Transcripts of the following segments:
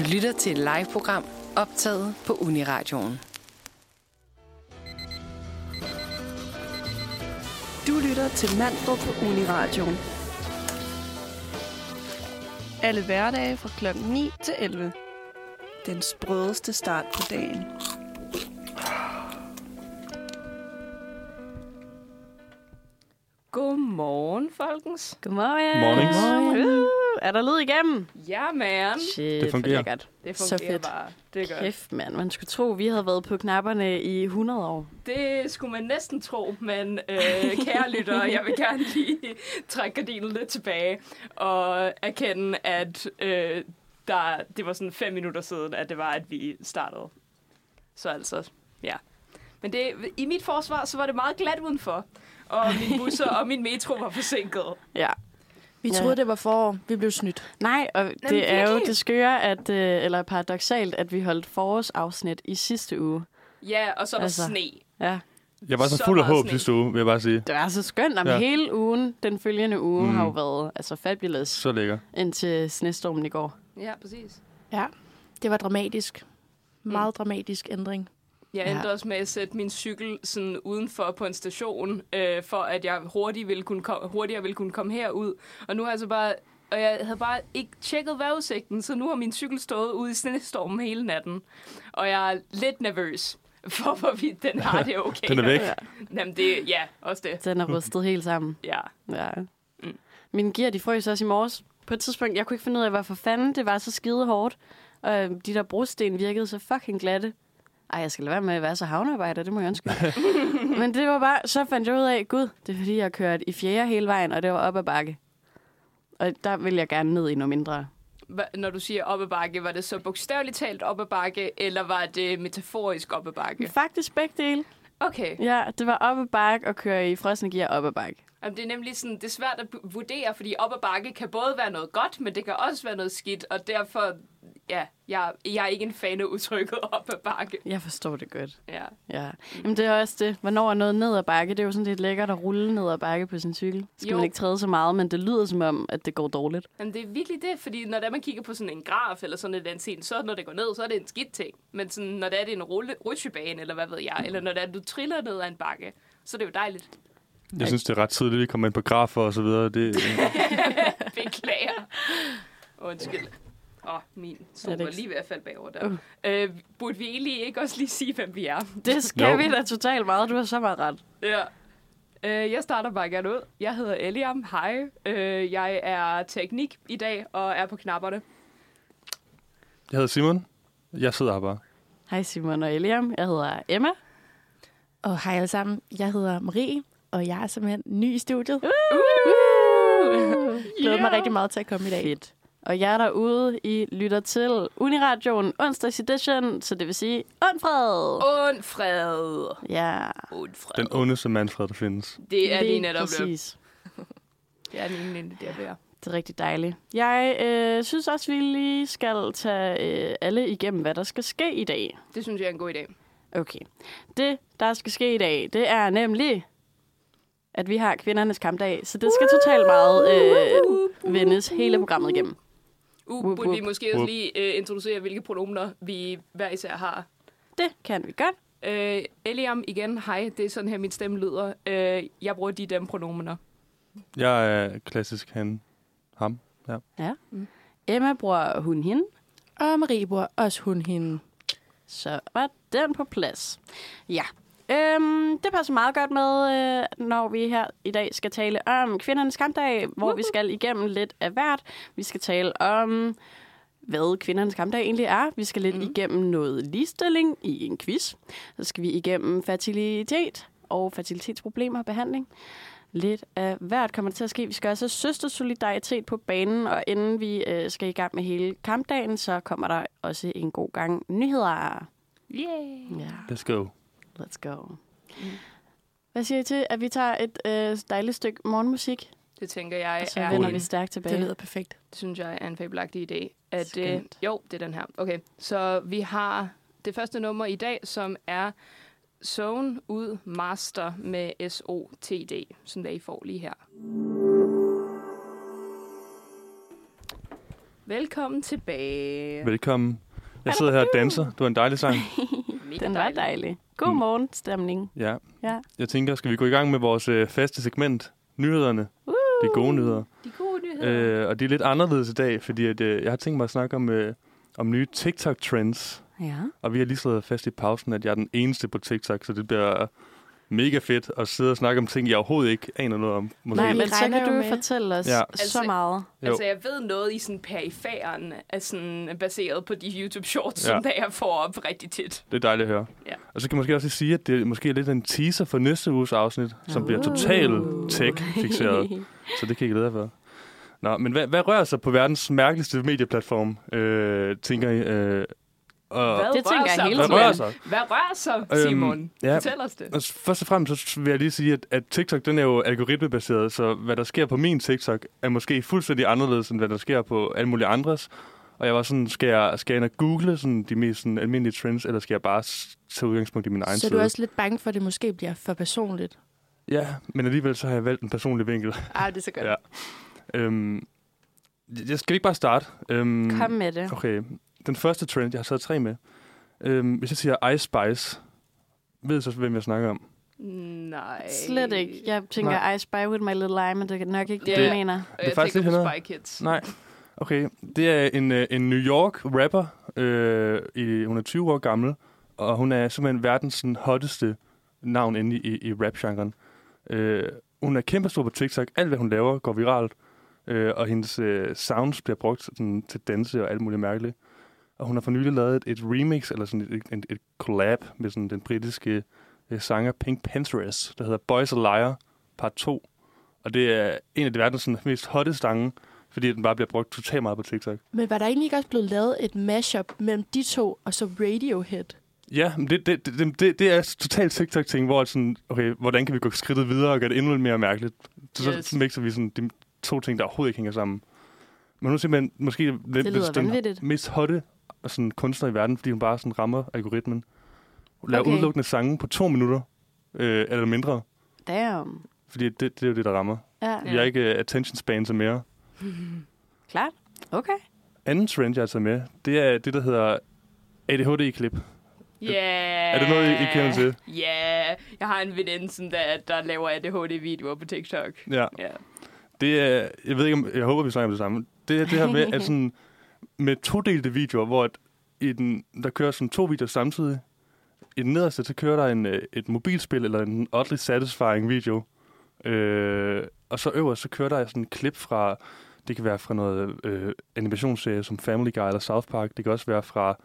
Du lytter til et live-program optaget på Uniradioen. Du lytter til Manfred på Uniradioen. Alle hverdage fra klokken 9 til 11. Den sprødeste start på dagen. Godmorgen, folkens. Godmorgen. Mornings. Uh, er der lyd igennem? Ja, man. Shit, Det fungerer. hvor lækkert. Det Så fungerer fedt. bare. Det er godt. Kæft, mand. Man skulle tro, vi havde været på knapperne i 100 år. Det skulle man næsten tro, men øh, kære lyttere, jeg vil gerne lige trække gardinen lidt tilbage og erkende, at øh, der, det var sådan fem minutter siden, at det var, at vi startede. Så altså, ja. Men det, i mit forsvar, så var det meget glat udenfor. Og min busser og min metro var forsinket. Ja. Vi Ja. troede, det var forår. Vi blev snydt. Nej, og det er jo virkelig. det skøre, at, øh, eller paradoxalt, at vi holdt forårsafsnit i sidste uge. Ja, og så var Altså. sne. Ja. Jeg var så Så fuld af håb sne. sidste uge, vil jeg bare sige. Det var så skønt. Om Ja. ja. hele ugen, den følgende uge, Mm. mm. har jo været altså, fabulous Så lækker. indtil snestormen i går. Ja, præcis. Ja, det var dramatisk. Meget dramatisk ændring. Jeg Ja. endte også med at sætte min cykel sådan udenfor på en station, øh, for at jeg hurtigt ville kunne kom, hurtigere ville kunne komme herud. Og nu har jeg så bare... Og jeg havde bare ikke tjekket vejrudsigten, så nu har min cykel stået ude i snestormen hele natten. Og jeg er lidt nervøs for, hvorvidt den har det okay. Den er væk. Ja. Jamen det, ja, også det. Den er rystet helt sammen. Ja. Ja. Mm. Mine gear, de frøs også i morges. På et tidspunkt, jeg kunne ikke finde ud af, hvad for fanden det var så skide hårdt. Og øh, de der brosten virkede så fucking glatte. Ej, jeg skal lade være med at være så havnearbejder, det må jeg ønske. Men det var bare, så fandt jeg ud af, gud, det er fordi, jeg har kørt i fjerde hele vejen, og det var op ad bakke. Og der vil jeg gerne ned i noget mindre. Hva, når du siger op ad bakke, var det så bogstaveligt talt op ad bakke, eller var det metaforisk op ad bakke? Faktisk begge dele. Okay. Ja, det var op ad bakke og køre i frosne gear op ad bakke. Jamen, det er nemlig sådan, det er svært at vurdere, fordi op ad bakke kan både være noget godt, men det kan også være noget skidt, og derfor, ja, jeg, jeg er ikke en fan af udtrykket op ad bakke. Jeg forstår det godt. Ja. Ja. Jamen, det er også det. Hvornår er noget ned ad bakke? Det er jo sådan lidt lækkert at rulle ned ad bakke på sin cykel. Skal Jo. man ikke træde så meget, men det lyder som om, at det går dårligt. Men det er virkelig det, fordi når er, man kigger på sådan en graf eller sådan et scene, så når det går ned, så er det en skidt ting. Men sådan, når det er, det er en rulle, rutsjebane, eller hvad ved jeg, eller når det er, du triller ned ad en bakke, så er det jo dejligt. Jeg synes, det er ret tidligt, vi kommer ind på grafer og så videre. Det, Beklager. Undskyld. Åh, oh, min stol var lige ved at falde bagover der. Uh. Øh, burde vi egentlig ikke også lige sige, hvem vi er? Det skal Jo. vi da totalt meget. Du har så meget ret. Ja. Øh, jeg starter bare gerne ud. Jeg hedder Eliam. Hej. Øh, jeg er teknik i dag og er på knapperne. jeg hedder Simon. Jeg sidder her bare. Hej Simon og Eliam. Jeg hedder Emma. Og hej alle sammen. Jeg hedder Marie, og jeg er simpelthen ny i studiet. Glæder mig rigtig meget til at komme i dag. Fedt. Og jeg er derude, I lytter til Uniradioen onsdags edition, så det vil sige ondfred. Und fred. Ja, Und fred. Den ondeste Manfred, der findes. Det er lige netop det. præcis. Det er lige netop det, der. Det er rigtig dejligt. Jeg øh, synes også, vi lige skal tage øh, alle igennem, hvad der skal ske i dag. Det synes jeg er en god idé. Okay. Det, der skal ske i dag, det er nemlig, at vi har kvindernes kampdag. Så det skal totalt meget øh, vendes hele programmet igennem. Uh, Whoop, burde vi whoop. måske også lige uh, introducere, hvilke pronomener vi hver især har. Det kan vi godt. Uh, Eliam igen, hej, det er sådan her, mit stemme lyder. Uh, jeg bruger de dem pronomener. Jeg er klassisk han. Ham. Ja. Emma bruger hun hende, Og Marie bor også hun hende. så var den på plads. Ja, øhm, det passer meget godt med, øh, når vi her i dag skal tale om kvindernes kampdag, hvor vi skal igennem lidt af hvert. Vi skal tale om, hvad kvindernes kampdag egentlig er. Vi skal lidt mm. igennem noget ligestilling i en quiz. Så skal vi igennem fertilitet og fertilitetsproblemer og behandling. Lidt af hvert kommer til at ske. Vi skal også have søstersolidaritet på banen, og inden vi øh, skal i gang med hele kampdagen, så kommer der også en god gang nyheder. Yeah. Ja, Let's go. Let's go. Hvad siger I til, at vi tager et øh, dejligt stykke morgenmusik, Det tænker jeg og så er, vender vi stærkt tilbage? Det lyder perfekt. det synes jeg er en fabelagtig idé. At, øh, jo, det er den her. Okay, så vi har det første nummer i dag, som er Zone ud Master med S-O-T-D, som der I får lige her. Velkommen tilbage. Velkommen. Jeg sidder her og danser. Det var en dejlig sang. Den var dejlig. God Mm. morgen, stemning. Ja. Ja. Jeg tænker, skal vi gå i gang med vores øh, faste segment? Nyhederne. De gode nyheder. De gode nyheder. Øh, og det er lidt anderledes i dag, fordi at, øh, jeg har tænkt mig at snakke om, øh, om nye TikTok-trends. Ja. Og vi har lige slået fast i pausen, at jeg er den eneste på TikTok, så det bliver mega fedt at sidde og snakke om ting, jeg overhovedet ikke aner noget om. Måske. Nej, men så regner kan jo du med- fortælle os Ja. så Altså- meget. Jo. Altså, jeg ved noget i sådan perifæren, er sådan baseret på de YouTube-shorts, Ja. som der jeg får op rigtig tit. Det er dejligt at høre. Ja. Og så kan jeg måske også sige, at det måske er lidt en teaser for næste uges afsnit, som bliver totalt tech-fixeret. Så det kan I glæde jer for. Nå, men hvad, hvad rører sig på verdens mærkeligste medieplatform, øh, tænker I? Øh, og, Hvad Det tænker jeg hele hvad tiden. rører sig? Hvad rører sig, Øhm, Simon? ja. Fortæl os det. Altså, først og fremmest så vil jeg lige sige, at, at TikTok den er jo algoritmebaseret, så hvad der sker på min TikTok er måske fuldstændig anderledes, end hvad der sker på alle mulige andres. Og jeg var sådan, skal jeg, skal jeg ind og google sådan, de mest sådan, almindelige trends, eller skal jeg bare tage udgangspunkt i min egen Så side? du er også lidt bange for, at det måske bliver for personligt? Ja, men alligevel så har jeg valgt en personlig vinkel. Ah, det er så godt. Ja. Øhm, jeg skal ikke bare starte. Øhm, Kom med det. Okay, den første trend, jeg har taget tre med. Øhm, hvis jeg siger Ice Spice, ved I så, hvem jeg snakker om? Nej. Slet ikke. Jeg tænker, Nej. I spy with my little eye, men det er nok ikke det, Ja. du mener. Og er jeg faktisk på hernede. Spy Kids. Nej. Okay, det er en, øh, en New York rapper. Øh, i, hun er 20 år gammel, og hun er simpelthen verdens sådan, hotteste navn inde i, i, i rap-genren. Øh, hun er kæmpestor på TikTok. Alt, hvad hun laver, går viralt. Øh, og hendes øh, sounds bliver brugt sådan, til danse og alt muligt mærkeligt. Og hun har for nylig lavet et, et remix, eller sådan et, et, et collab med sådan, den britiske øh, sanger Pink Panthers, der hedder Boys Liar, part 2. Og det er en af de verdens sådan, mest hotte sange, fordi den bare bliver brugt totalt meget på TikTok. Men var der egentlig ikke også blevet lavet et mashup mellem de to og så Radiohead? Ja, men det, det, det, det, det er totalt TikTok-ting, hvor sådan, okay, hvordan kan vi gå skridtet videre og gøre det endnu lidt mere mærkeligt? Så, Yes. så mixer vi sådan de to ting, der overhovedet ikke hænger sammen. Men er simpelthen måske Det lyder den mest hotte sådan, kunstner i verden, fordi hun bare sådan rammer algoritmen. Hun laver Okay. udelukkende sange på to minutter, øh, eller mindre, Damn. fordi det, det er jo det, der rammer. Ja, Vi har ikke uh, attention span til mere. klart. Okay. Anden trend, jeg har taget med, det er det, der hedder ADHD-klip. Yeah. Er det noget, I- I kender til? Ja, yeah. jeg har en veninde, sådan der, der laver ADHD-videoer på TikTok. Ja. Ja. Det er, jeg ved ikke, om, jeg håber, vi snakker om det samme. Det er det her med, at sådan, med todelte videoer, hvor at i den, der kører sådan to videoer samtidig. I den nederste, så kører der en, øh, et mobilspil, eller en oddly satisfying video. Øh, og så øverst, så kører der sådan en klip fra, det kan være fra noget øh, animationsserie som Family Guy eller South Park. Det kan også være fra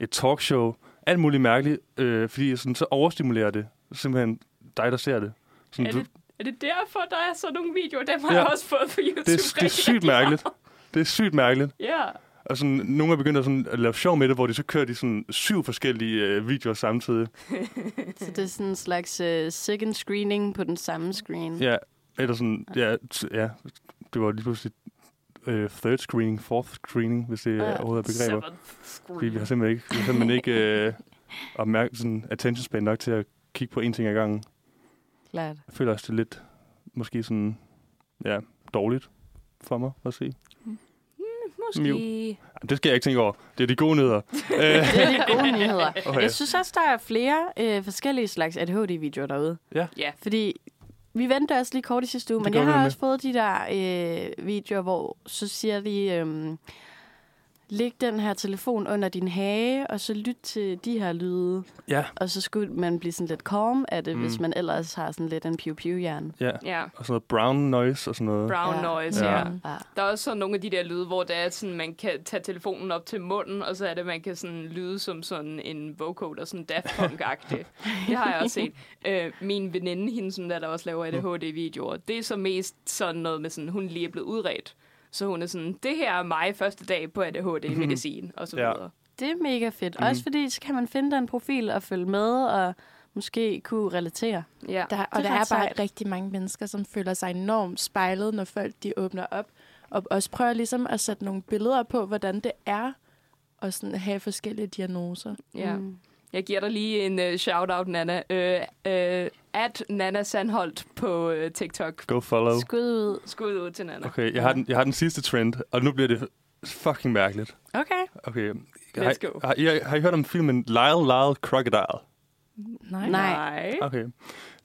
et talkshow. Alt muligt mærkeligt, øh, fordi sådan, så overstimulerer det simpelthen dig, der ser det. Sådan, Er du, det, er det derfor, der er sådan nogle videoer? Dem har Ja. jeg også fået på YouTube. det, det er sygt mærkeligt. Det er sygt mærkeligt. Ja. Og sådan, nogle er begyndt at, sådan, at lave sjov med det, hvor de så kører de sådan syv forskellige øh, videoer samtidig. Så det er sådan en slags uh, second screening på den samme screen. Ja, eller sådan, ja, t- ja det var lige pludselig øh, third screening, fourth screening, hvis det Ja. er overhovedet er begreber. Fordi vi har simpelthen ikke, vi har simpelthen ikke øh, opmærk- sådan attention span nok til at kigge på en ting ad gangen. Klart. Jeg føler også, det er lidt, måske sådan, ja, dårligt for mig at se. Måske. Jamen, Det skal jeg ikke tænke over. Det er de gode nyheder. Det er de gode nyheder. Okay. Jeg synes også, der er flere øh, forskellige slags ADHD-videoer derude. Ja. Fordi vi vendte også lige kort i sidste uge, Det men jeg har også fået de der øh, videoer, hvor så siger de, øh, læg den her telefon under din hage, og så lyt til de her lyde. ja, Og så skulle man blive sådan lidt calm af det, Mm. hvis man ellers har sådan lidt en pew-pew-hjern. ja. Ja. Og sådan noget brown noise og sådan noget. Brown Ja. noise, Ja. ja. Ja. Der er også sådan nogle af de der lyde, hvor det er sådan, man kan tage telefonen op til munden, og så er det, man kan sådan lyde som sådan en vocoder, sådan Daft Punk-agtig. det har jeg også set. Øh, min veninde, hende sådan der, der også laver ADHD-videoer, det er så mest sådan noget med sådan, hun lige er blevet udredt. Så hun er sådan, det her er mig første dag på ADHD-medicin, og så Ja. videre. Det er mega fedt. Mm. Også fordi, så kan man finde den profil og følge med, og måske kunne relatere. Ja. Der, og Det er der er bare sejt. rigtig mange mennesker, som føler sig enormt spejlet, når folk de åbner op. Og også prøver ligesom at sætte nogle billeder på, hvordan det er at sådan have forskellige diagnoser. ja. Mm. Jeg giver dig lige en uh, shout-out, Nana. Uh, uh, at Nana Sandholt på uh, TikTok. Go follow. Skud ud. Skud ud til Nana. Okay, jeg har, den, jeg har den sidste trend, og nu bliver det fucking mærkeligt. Okay. Okay. Let's har, go. Har, I, har I hørt om filmen Lyle Lyle Crocodile? Nej. Nej. Okay.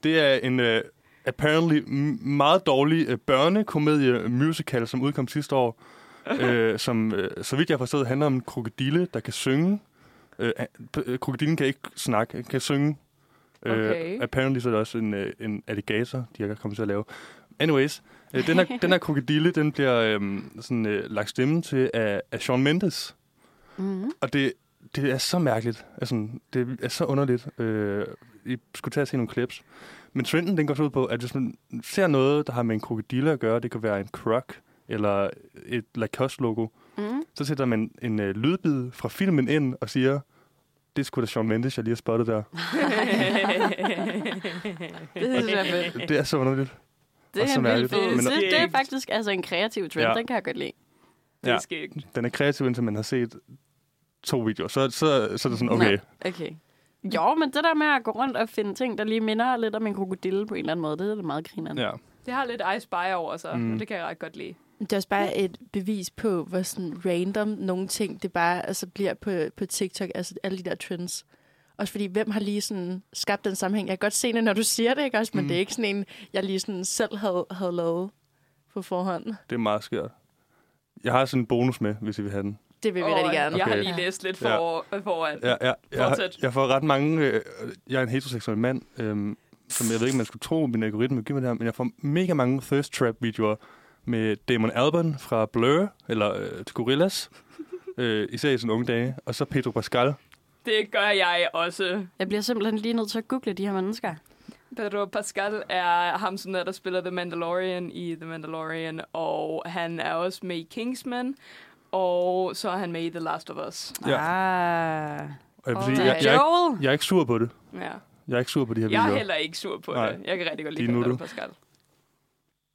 Det er en uh, apparently meget dårlig uh, børnekomedie musical, som udkom sidste år. uh, som, uh, så vidt jeg har forstået, handler om en krokodille, der kan synge. Uh, uh, krokodillen kan ikke snakke, kan synge. Okay. Uh, apparently så er der også en, uh, en alligator, de har kommet til at lave. Anyways, uh, den, her, den her krokodille, den bliver um, sådan, uh, lagt stemme til af, af Shawn Mendes. Mm-hmm. Og det, det er så mærkeligt. Altså, det er så underligt. Øh, I skulle tage at se nogle clips. Men trenden, den går så ud på, at hvis man ser noget, der har med en krokodille at gøre, det kan være en croc eller et Lacoste-logo, Mm. Så sætter man en øh, lydbid fra filmen ind og siger, det sgu da Shawn Mendes, jeg lige har spottet der. Det synes jeg er fedt. Det er så underligt. Det er vildt mærkeligt. fedt. Men- Det, det er faktisk altså en kreativ trend. Ja. Den kan jeg godt lide. Det er Ja. Den er kreativ, indtil man har set to videoer. Så, så, så er det sådan, okay. Nej. Okay. Jo, men det der med at gå rundt og finde ting, der lige minder lidt om en krokodille på en eller anden måde, det er da meget grineren. Ja. Det har lidt Ice Spy over sig, Mm. mm. og det kan jeg ret godt lide. Det er også bare et bevis på, hvor sådan random nogle ting, det bare altså, bliver på, på TikTok, altså alle de der trends. Også fordi, hvem har lige sådan skabt den sammenhæng? Jeg kan godt se det, når du siger det, ikke også? Men Mm. det er ikke sådan en, jeg lige sådan selv havde, havde lavet på forhånd. Det er meget skørt. Jeg har sådan en bonus med, hvis I vil have den. Det vil vi Og rigtig gerne. Jeg har Okay. lige læst lidt for, ja. foran. Ja, ja. Jeg, har, jeg får ret mange... Øh, jeg er en heteroseksuel mand, øh, som jeg ved ikke, man skulle tro, min algoritme giver mig det her, men jeg får mega mange thirst trap videoer med Damon Albarn fra Blur, eller øh, Gorillaz, øh, især i sine unge dage, og så Pedro Pascal. Det gør jeg også. Jeg bliver simpelthen lige nødt til at google de her mennesker. Pedro Pascal er ham, som der, der spiller The Mandalorian i The Mandalorian, og han er også med i Kingsman, og så er han med i The Last of Us. Ja. Ah. Og jeg, vil sige, jeg, er jeg, er ikke, jeg er ikke sur på det. Ja. Jeg er ikke sur på de her Jeg er videoer. heller ikke sur på Nej. det. Jeg kan rigtig godt De lide Pedro. Pascal.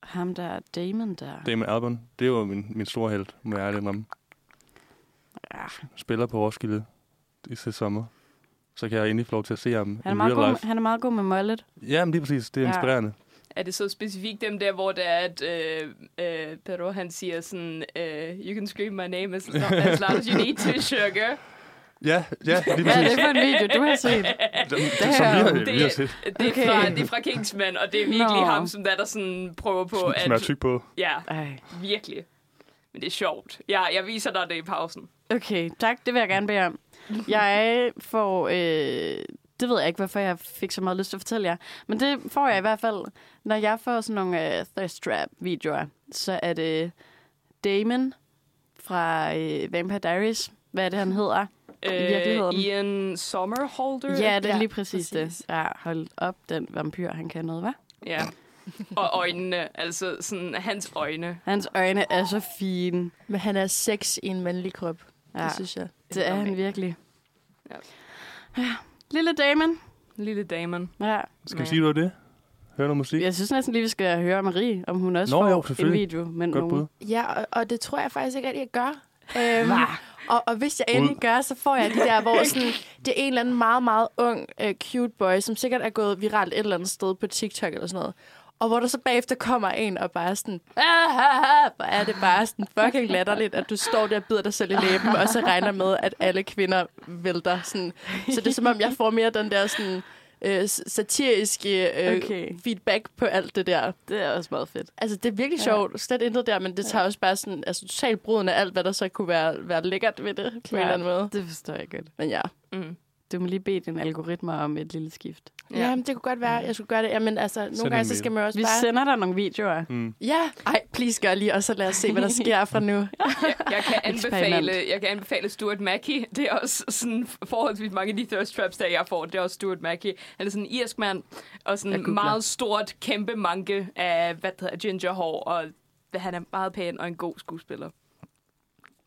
Ham der, Damon der. Damon Albarn, det er jo min, min store held, må jeg ærligt indrømme. Ja. Spiller på Roskilde i sidste sommer. Så kan jeg endelig få lov til at se ham Han, er meget real god, life. han er meget god med mollet. Ja, men lige præcis. Det er Ja. inspirerende. Er det så specifikt dem der, hvor det er, at øh, øh, Pedro han siger sådan, øh, you can scream my name as, as loud as you need to, sugar. Ja, ja, lige Hvad er præcis. det for en video, du har set? Det, det, som vi har, Det- vi har set. Det er, Okay. fra, det er fra Kingsman, og det er virkelig Nå. ham, som der, der sådan prøver på Som, som er at... tyk på. Ja, Ej. virkelig. Men det er sjovt. Ja, jeg viser dig det i pausen. Okay, tak. Det vil jeg gerne bede om. Jeg får... Øh, det ved jeg ikke, hvorfor jeg fik så meget lyst til at fortælle jer. Men det får jeg i hvert fald, når jeg får sådan nogle øh, thirst trap videoer. Så er det Damon fra øh, Vampire Diaries. Hvad er det, han hedder? Øh, Ian Sommerholder. Ja, det er Ja, lige præcis, præcis. det. Ja, hold op, den vampyr, han kan noget, hva'? Ja. Og øjnene, altså sådan hans øjne. Hans øjne er så fine. Men han er sex i en mandlig krop. Ja. Det synes jeg. det er han virkelig. Ja. Ja. Lille Damon. Lille Damon. Ja. Skal vi sige noget af det? Høre noget musik? Jeg synes næsten lige, vi skal høre Marie, om hun også Nå, får jo, en video. Men Godt bud. Ja, og, og det tror jeg faktisk ikke rigtig, jeg gør. Øhm? Og, og hvis jeg endelig gør, så får jeg de der, hvor sådan, det er en eller anden meget, meget ung, uh, cute boy, som sikkert er gået viralt et eller andet sted på TikTok eller sådan noget. Og hvor der så bagefter kommer en og bare sådan, ah, hvor er det bare sådan fucking latterligt, at du står der og bider dig selv i læben, og så regner med, at alle kvinder vælter. Sådan. Så det er som om, jeg får mere den der sådan, øh, satiriske øh, Okay. feedback på alt det der. Det er også meget fedt. Altså, det er virkelig Ja. sjovt. Slet intet der, men det tager også bare sådan, altså totalt bruden af alt, hvad der så kunne være, være lækkert ved det, på en Ja. eller anden måde. Det forstår jeg godt. Men ja. Mm. Du må lige bede din algoritme om et lille skift. Ja, Jamen, det kunne godt være, jeg skulle gøre det. Jamen, altså, nogle Send gange, så skal man også Vi bare... sender dig nogle videoer. Mm. Ja, ej, please gør lige, og så lad os se, hvad der sker fra nu. Jeg, jeg, kan anbefale, jeg kan anbefale Stuart Mackey. Det er også sådan forholdsvis mange af de thirst traps, der jeg får. Det er også Stuart Mackey. Han er sådan en irsk mand, og sådan en meget stort, kæmpe manke af, hvad hedder, ginger hår, og han er meget pæn og en god skuespiller.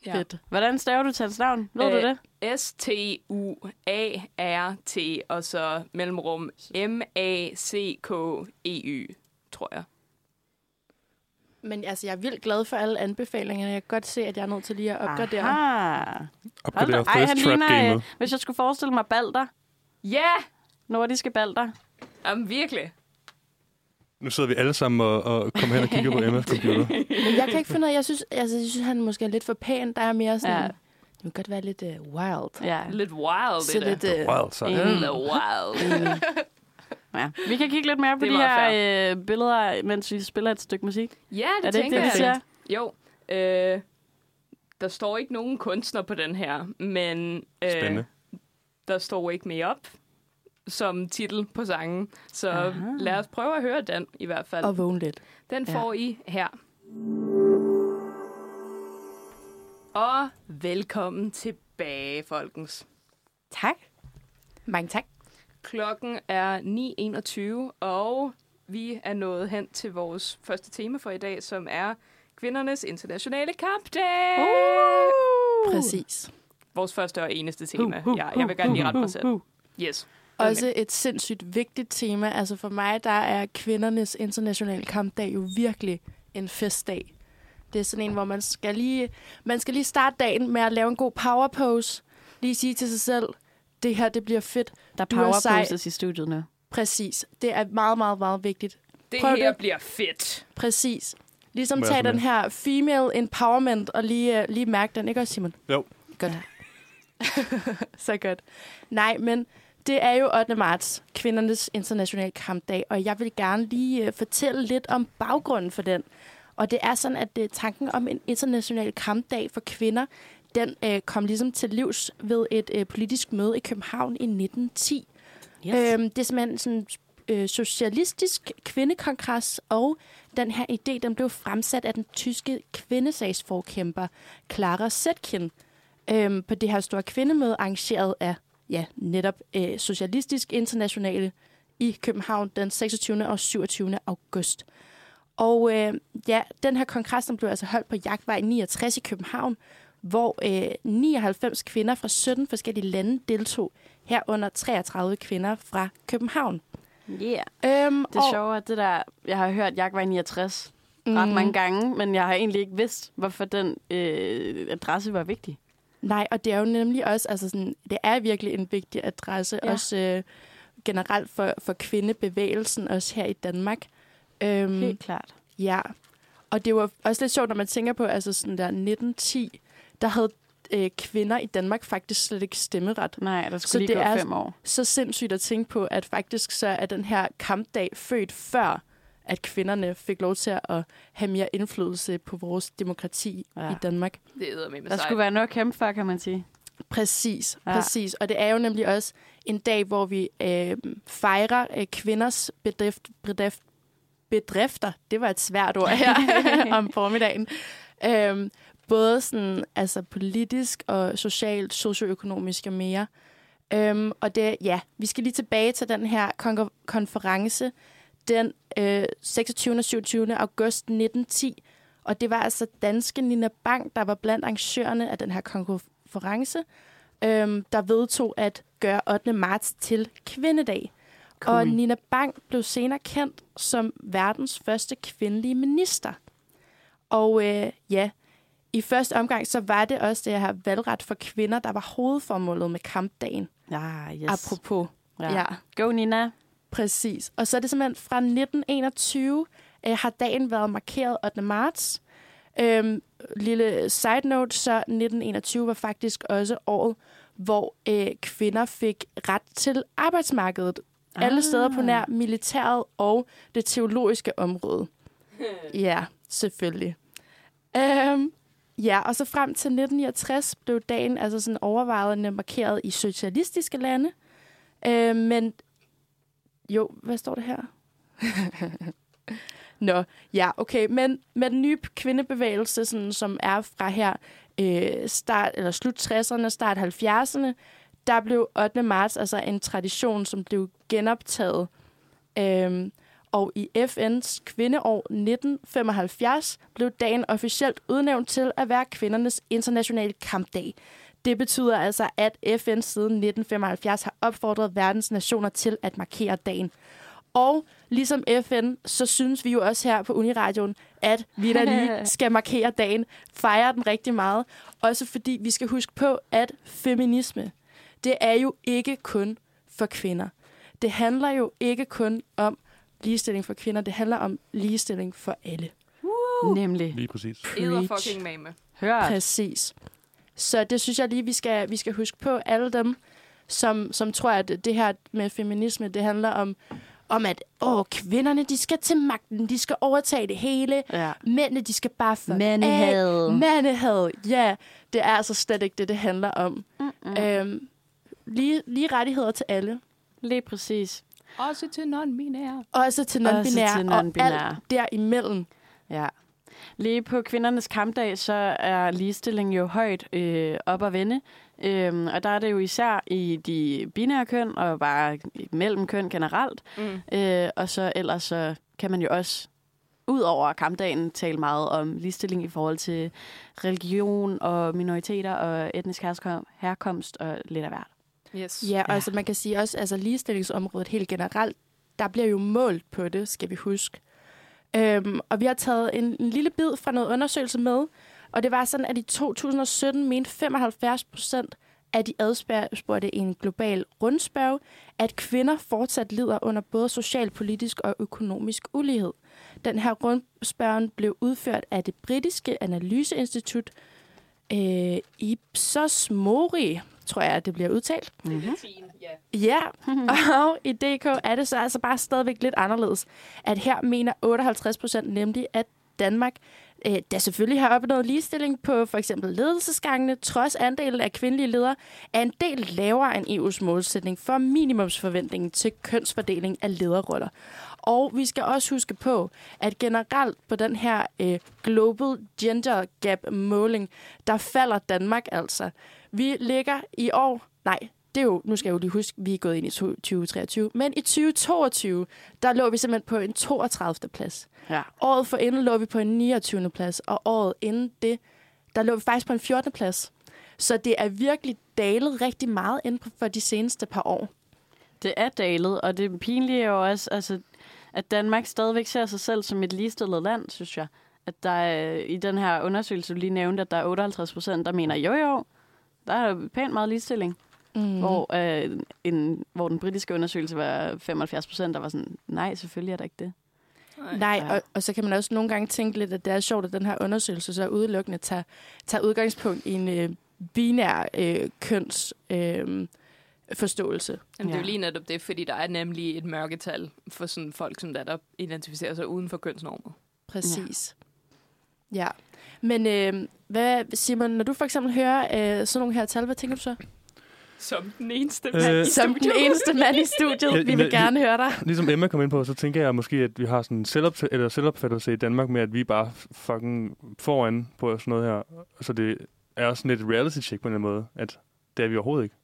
Ja. Fedt. Hvordan staver du til hans navn? Ved du Øh, det? S-T-U-A-R-T, og så mellemrum M-A-C-K-E-Y, tror jeg. Men altså, jeg er vildt glad for alle anbefalingerne. Jeg kan godt se, at jeg er nødt til lige at opgradere. Aha. Opgradere Ej, han ligner, øh, hvis jeg skulle forestille mig balder. Ja! Nordiske balder. Jamen, virkelig. Nu sidder vi alle sammen og, og kommer hen og kigger på Emmas computer. Men jeg kan ikke finde ud af, jeg synes, altså, jeg synes, han måske er lidt for pæn. Der er mere sådan, Ja. det kan godt være lidt uh, wild. Ja. Lidt wild, Så det lidt, uh, Wild, så. Mm. Lidt wild. ja. Vi kan kigge lidt mere på Det de er her meget øh, billeder, mens vi spiller et stykke musik. Ja, det, Er det ikke tænker det, vi jeg. Jo. Øh, der står ikke nogen kunstner på den her, men øh, Spændende. der står Wake Me Up som titel på sangen. Så Aha. lad os prøve at høre den i hvert fald. Og vågne lidt. Den Ja. får I her. Og velkommen tilbage, folkens. Tak. Mange tak. Klokken er 9.21, og vi er nået hen til vores første tema for i dag, som er kvindernes internationale kampdag. Uh. Præcis. Vores første og eneste tema. Ja, jeg vil gerne lige rette mig selv. Yes. Også et sindssygt vigtigt tema. Altså for mig, der er kvindernes internationale kampdag jo virkelig en festdag. Det er sådan en, hvor man skal lige, man skal lige starte dagen med at lave en god power pose. Lige sige til sig selv, det her, det bliver fedt. Der er sej. powerposes i studiet nu. Præcis. Det er meget, meget, meget vigtigt. Det Prøv her det. bliver fedt. Præcis. Ligesom tage den her female empowerment og lige, uh, lige mærke den. Ikke også, Simon? Jo. Godt. Så godt. Nej, men det er jo 8. marts, kvindernes internationale kampdag, og jeg vil gerne lige uh, fortælle lidt om baggrunden for den. Og det er sådan, at uh, tanken om en international kampdag for kvinder, den uh, kom ligesom til livs ved et uh, politisk møde i København i 1910. Yes. Øhm, det er simpelthen sådan øh, socialistisk kvindekongres, og den her idé, den blev fremsat af den tyske kvindesagsforkæmper Clara Zetkin øhm, på det her store kvindemøde, arrangeret af ja, netop øh, Socialistisk Internationale i København den 26. og 27. august. Og øh, ja, den her kongres den blev altså holdt på Jagtvej 69 i København, hvor øh, 99 kvinder fra 17 forskellige lande deltog, herunder 33 kvinder fra København. Yeah. Øhm, Det er sjovt, at det der, jeg har hørt Jagtvej 69 mm. ret mange gange, men jeg har egentlig ikke vidst, hvorfor den øh, adresse var vigtig. Nej, og det er jo nemlig også, altså sådan, det er virkelig en vigtig adresse, Ja. også øh, generelt for, for kvindebevægelsen, også her i Danmark. Øhm, Helt klart. Ja, og det var også lidt sjovt, når man tænker på, altså sådan der 1910, der havde øh, kvinder i Danmark faktisk slet ikke stemmeret. Nej, der skulle Så lige det gå er- fem år. Så sindssygt at tænke på, at faktisk så er den her kampdag født før, at kvinderne fik lov til at have mere indflydelse på vores demokrati Ja. i Danmark. Det er med Der skulle være noget at kæmpe for, kan man sige. Præcis, Ja. præcis. Og det er jo nemlig også en dag, hvor vi øh, fejrer øh, kvinders bedrift, bedrift, bedrifter. Det var et svært ord her om formiddagen. Øhm, både sådan, altså politisk og socialt, socioøkonomisk og mere. Øhm, og det, ja, vi skal lige tilbage til den her kon- konference den øh, 26. og 27. august 1910. Og det var altså danske Nina Bang, der var blandt arrangørerne af den her konference, øhm, der vedtog at gøre 8. marts til kvindedag. Cool. Og Nina Bang blev senere kendt som verdens første kvindelige minister. Og øh, ja, i første omgang, så var det også det her valgret for kvinder, der var hovedformålet med kampdagen. Ja, yes. Apropos. Ja. ja. Go, Nina. Præcis. Og så er det simpelthen fra 1921 øh, har dagen været markeret 8. marts. Øhm, lille side note, så 1921 var faktisk også året, hvor øh, kvinder fik ret til arbejdsmarkedet. Ah. Alle steder på nær militæret og det teologiske område. ja, selvfølgelig. Øhm, ja, og så frem til 1969 blev dagen altså sådan overvejende markeret i socialistiske lande. Øh, men jo, hvad står det her? Nå, ja, okay. Men med den nye kvindebevægelse, sådan, som er fra her øh, start, eller slut 60'erne, start 70'erne, der blev 8. marts altså en tradition, som blev genoptaget. Øhm, og i FN's kvindeår 1975 blev dagen officielt udnævnt til at være kvindernes internationale kampdag. Det betyder altså, at FN siden 1975 har opfordret verdens nationer til at markere dagen. Og ligesom FN, så synes vi jo også her på Uniradioen, at vi der lige skal markere dagen, fejre den rigtig meget. Også fordi vi skal huske på, at feminisme, det er jo ikke kun for kvinder. Det handler jo ikke kun om ligestilling for kvinder. Det handler om ligestilling for alle. Nemlig. Lige præcis. Eder fucking mame. Hørt. Præcis. Så det synes jeg lige, vi skal, vi skal huske på. Alle dem, som, som tror, at det her med feminisme, det handler om, om at åh, kvinderne, de skal til magten, de skal overtage det hele. Ja. Mændene, de skal bare få Mandehad. Mandehad, ja. Det er altså slet ikke det, det handler om. Mm-mm. Øhm, lige, lige rettigheder til alle. Lige præcis. Også til non-binære. Også til Også non-binære, til og non-binære. alt derimellem. Ja. Lige på kvindernes kampdag, så er ligestilling jo højt øh, op at vende. Øhm, og der er det jo især i de binære køn, og bare mellem køn generelt. Mm. Øh, og så ellers så kan man jo også, ud over kampdagen, tale meget om ligestilling i forhold til religion og minoriteter og etnisk herkomst og lidt af hvert. Yes. Ja, og altså man kan sige også, altså ligestillingsområdet helt generelt, der bliver jo målt på det, skal vi huske. Øhm, og vi har taget en, en lille bid fra noget undersøgelse med, og det var sådan, at i 2017 mente 75 procent af de adspurgte i en global rundspørg, at kvinder fortsat lider under både socialpolitisk og økonomisk ulighed. Den her rundspørgen blev udført af det britiske analyseinstitut øh, Ipsos Mori, tror jeg, det bliver udtalt. Mm-hmm. Ja, og i DK er det så altså bare stadigvæk lidt anderledes. At her mener 58 procent nemlig, at Danmark, øh, der selvfølgelig har opnået ligestilling på for eksempel ledelsesgangene, trods andelen af kvindelige ledere, er en del lavere end EU's målsætning for minimumsforventningen til kønsfordeling af lederroller. Og vi skal også huske på, at generelt på den her øh, Global Gender Gap måling, der falder Danmark altså. Vi ligger i år, nej, det er jo, nu skal jeg jo lige huske, vi er gået ind i to- 2023, men i 2022, der lå vi simpelthen på en 32. plads. Ja. Året for inden lå vi på en 29. plads, og året inden det, der lå vi faktisk på en 14. plads. Så det er virkelig dalet rigtig meget inden for de seneste par år. Det er dalet, og det pinlige er jo også, altså, at Danmark stadigvæk ser sig selv som et ligestillet land, synes jeg. At der er, i den her undersøgelse, du lige nævnte, at der er 58 procent, der mener, jo jo, der er pænt meget ligestilling. Mm. Hvor, øh, en, hvor den britiske undersøgelse var 75 procent, der var sådan, nej, selvfølgelig er der ikke det. Nej, Ja. og, og så kan man også nogle gange tænke lidt, at det er sjovt, at den her undersøgelse så udelukkende tager, tager udgangspunkt i en øh, binær øh, køns øh, forståelse. Jamen, det er jo Ja. lige netop det, fordi der er nemlig et mørketal for sådan folk, som der, der identificerer sig uden for kønsnormer. Præcis. Ja. ja. Men øh, hvad, Simon, når du for eksempel hører øh, sådan nogle her tal, hvad tænker du så? Som den eneste Øh, mand i Som den eneste mand i studiet, vi vil gerne høre dig. Ligesom Emma kom ind på, så tænker jeg måske, at vi har sådan en selvop- eller selvopfattelse i Danmark med, at vi er bare fucking foran på sådan noget her. Så det er også sådan lidt et reality check på en eller anden måde, at det er vi overhovedet ikke.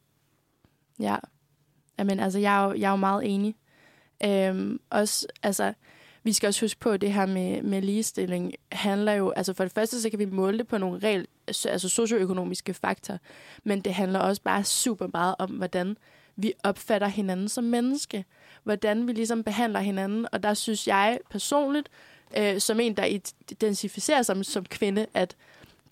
Ja. Jamen, altså, jeg er jo, jeg er jo meget enig. Øhm, også, altså, vi skal også huske på, at det her med, med ligestilling handler jo, altså for det første, så kan vi måle det på nogle regel, altså socioøkonomiske faktorer, men det handler også bare super meget om, hvordan vi opfatter hinanden som menneske, hvordan vi ligesom behandler hinanden, og der synes jeg personligt, øh, som en, der identificerer sig som, som kvinde, at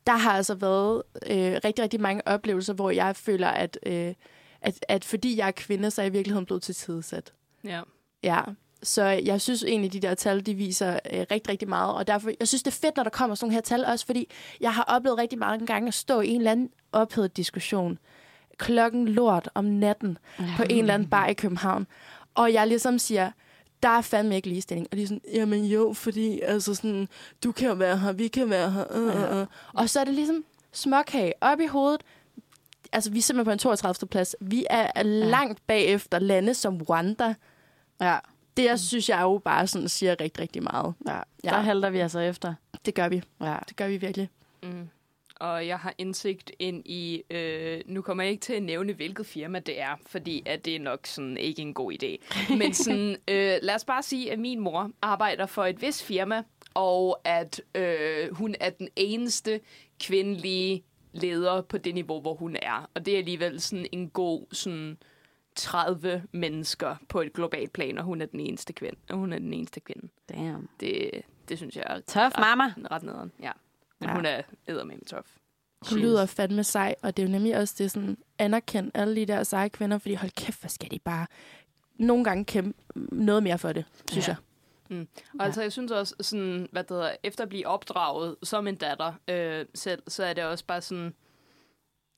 der har altså været øh, rigtig, rigtig mange oplevelser, hvor jeg føler, at, øh, at, at fordi jeg er kvinde, så er jeg i virkeligheden blevet til tidssat. Ja. Ja, så jeg synes egentlig, de der tal, de viser øh, rigtig, rigtig meget. Og derfor, jeg synes, det er fedt, når der kommer sådan nogle her tal også, fordi jeg har oplevet rigtig mange gange at stå i en eller anden ophedet diskussion. Klokken lort om natten på en eller anden bar i København. Og jeg ligesom siger, der er fandme ikke ligestilling. Og de er sådan, jamen jo, fordi altså sådan, du kan være her, vi kan være her. Øh, øh, øh. Og så er det ligesom småkage op i hovedet. Altså, vi er simpelthen på en 32. plads. Vi er langt bagefter lande som Rwanda. Ja, Det synes jeg jo bare sådan siger rigtig, rigtig meget. ja. Ja. der halter vi altså efter. Det gør vi. Ja. Det gør vi virkelig. Mm. Og jeg har indsigt ind i, øh, nu kommer jeg ikke til at nævne, hvilket firma det er, fordi at det er nok sådan ikke en god idé. Men sådan, øh, lad os bare sige, at min mor arbejder for et vis firma, og at øh, hun er den eneste kvindelige leder på det niveau, hvor hun er. Og det er alligevel sådan en god sådan 30 mennesker på et globalt plan, og hun er den eneste kvinde. Og hun er den eneste kvinde. Damn. Det, det synes jeg er Tough ret, mama. ret nederen. Ja. Men Ja. ja. hun er eddermame tough. Hun lyder fandme sej, og det er jo nemlig også det sådan, anerkendt alle de der seje kvinder, fordi hold kæft, hvor skal de bare nogle gange kæmpe noget mere for det, synes Ja. jeg. Og altså, jeg synes også, sådan, hvad det hedder, efter at blive opdraget som en datter øh, selv, så er det også bare sådan,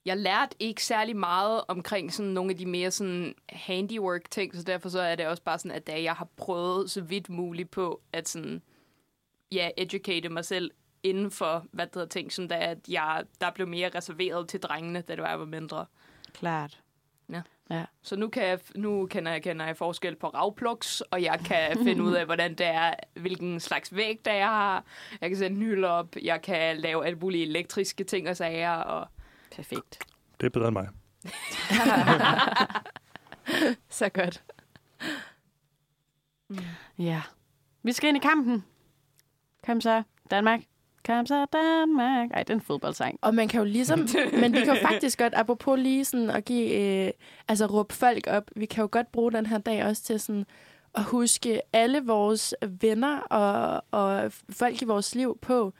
jeg lærte ikke særlig meget omkring sådan nogle af de mere sådan handiwork ting, så derfor så er det også bare sådan, at da jeg har prøvet så vidt muligt på at sådan, ja, educate mig selv inden for, hvad det hedder, ting, sådan da, at jeg, der blev mere reserveret til drengene, da det var, jeg var mindre. Klart. Så nu, kan jeg, nu kender jeg, kender jeg forskel på ravpluks, og jeg kan finde ud af, hvordan det er, hvilken slags væg der jeg har. Jeg kan sætte en hylde op, jeg kan lave alle mulige elektriske ting og sager. Og Perfekt. Det er bedre end mig. Så godt. Ja. Vi skal ind i kampen. Kom så, Danmark. Kom så, Danmark. Ej, det er en fodboldsang. Og man kan jo ligesom, men vi kan jo faktisk godt, apropos lige sådan at give, øh, altså råbe folk op, vi kan jo godt bruge den her dag også til sådan at huske alle vores venner og, og folk i vores liv på,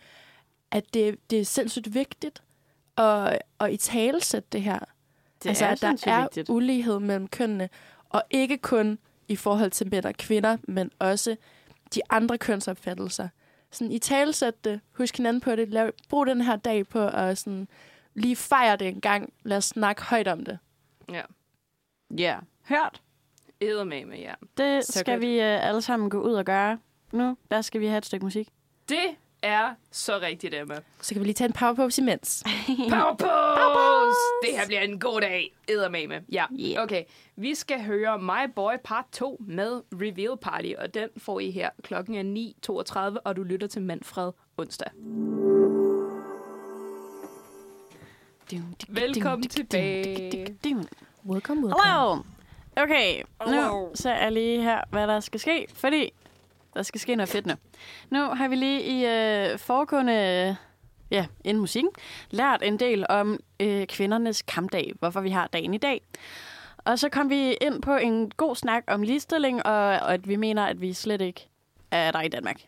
at det, det er sindssygt vigtigt at, at i talesætte det her. Det altså, er at der er vigtigt. ulighed mellem kønnene, og ikke kun i forhold til mænd og kvinder, men også de andre kønsopfattelser. Sådan, i talesæt det, husk hinanden på det, lav, brug den her dag på at sådan, lige fejre det en gang. Lad os snakke højt om det. ja, Ja. Hørt. æder med med, ja. Det Så skal godt. vi uh, alle sammen gå ud og gøre. Nu, der skal vi have et stykke musik. Det er så rigtigt, Emma. Så kan vi lige tage en powerpose imens. Power pose! Det her bliver en god dag. Med. Ja, Yeah. okay. Vi skal høre My Boy Part 2 med Reveal Party, og den får I her. Klokken er 9.32, og du lytter til Manfred onsdag. Velkommen tilbage. Welcome, welcome. Hello. Okay, nu Hello. så er jeg lige her, hvad der skal ske, fordi der skal ske noget fedt nu. Nu har vi lige i øh, foregående, ja, inden musikken, lært en del om øh, kvindernes kampdag, hvorfor vi har dagen i dag. Og så kom vi ind på en god snak om ligestilling, og, og at vi mener, at vi slet ikke er der i Danmark.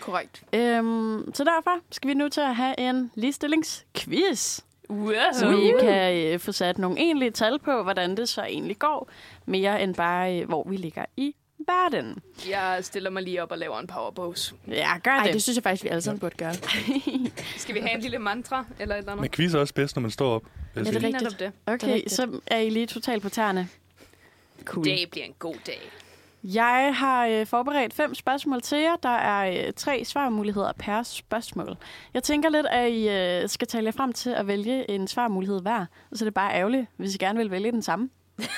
Korrekt. Øhm, så derfor skal vi nu til at have en ligestillingsquiz. Wow. Så vi kan øh, få sat nogle egentlige tal på, hvordan det så egentlig går, mere end bare, øh, hvor vi ligger i verden. Jeg stiller mig lige op og laver en power pose. Ja, gør Ej, det. det synes jeg faktisk, vi alle sammen burde gøre. Skal vi have en lille mantra eller et eller andet? Men quiz er også bedst, når man står op. Ja, det er rigtigt. Netop det. Det er okay, rigtigt. så er I lige totalt på tæerne. Cool. Det bliver en god dag. Jeg har øh, forberedt fem spørgsmål til jer. Der er øh, tre svarmuligheder per spørgsmål. Jeg tænker lidt, at I øh, skal tale jer frem til at vælge en svarmulighed hver. Så det er bare ærgerligt, hvis I gerne vil vælge den samme.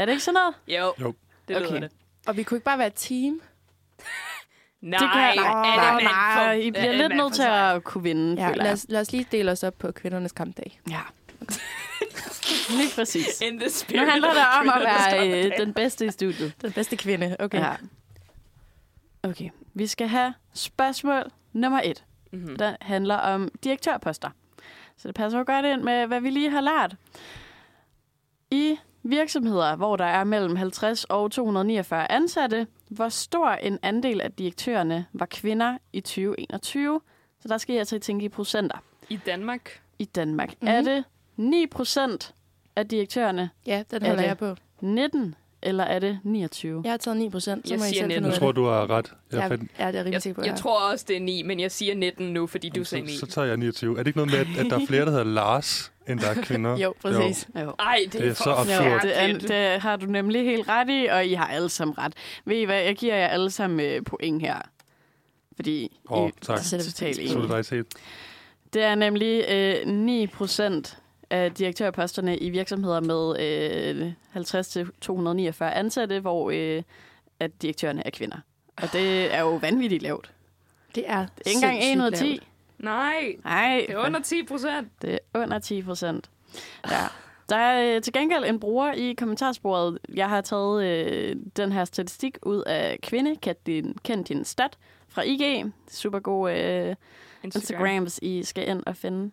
er det ikke sådan noget? Jo, Jo. det lyder Okay. det. Og vi kunne ikke bare være et team. Nej, det kan jeg nej, det nej, for- nej, I er bliver lidt nødt til at kunne vinde, Ja, føler lad jeg. os, lad os lige dele os op på kvindernes kampdag. Ja. Lige præcis. In the Nu spirit handler of det om at være øh, den bedste i studiet. Den bedste kvinde. Okay. Ja. Okay, vi skal have spørgsmål nummer et. Mhm. Der handler om direktørposter. Så det passer jo godt ind med, hvad vi lige har lært. I virksomheder, hvor der er mellem 50 og 249 ansatte, hvor stor en andel af direktørerne var kvinder i 2021? Så der skal jeg altså tænke i procenter I Danmark. i Danmark. Mhm. Mm-hmm. Er det 9 procent af direktørerne, Ja, den Er holder det? jeg på. 19, eller er det 29? Jeg har taget 9 procent. Så Jeg må I siger selv finde 19. ud Jeg tror, du har ret. Jeg Ja, er fandt, ja, det er rimelig Jeg, sikker på. jeg tror også, det er 9, men jeg siger 19 nu, fordi du sagde 9. så, så tager jeg 29. Er det ikke noget med, at, at der er flere, der hedder Lars, end der er kvinder? Jo, præcis. Jo. Ej, det er, Det er så absurd. Jo, det, er, det har du nemlig helt ret i, og I har alle sammen ret. Ved I hvad, jeg giver jer alle sammen øh, point her. Fordi Åh, I tak. er totalt enige. Solidaritet. Det er nemlig øh, 9 procent af direktørposterne i virksomheder med øh, 50-249 ansatte, hvor øh, at direktørerne er kvinder. Og det er jo vanvittigt lavt. Det er Det er ikke engang 1 ud af 10. Nej, Nej, det er under 10 procent. Det er under 10 procent. Ja. Der er øh, til gengæld en bruger i kommentarsporet. Jeg har taget øh, den her statistik ud af kvinde, kendt din, kendt din stat fra IG. Super god øh, Instagram, hvis I skal ind og finde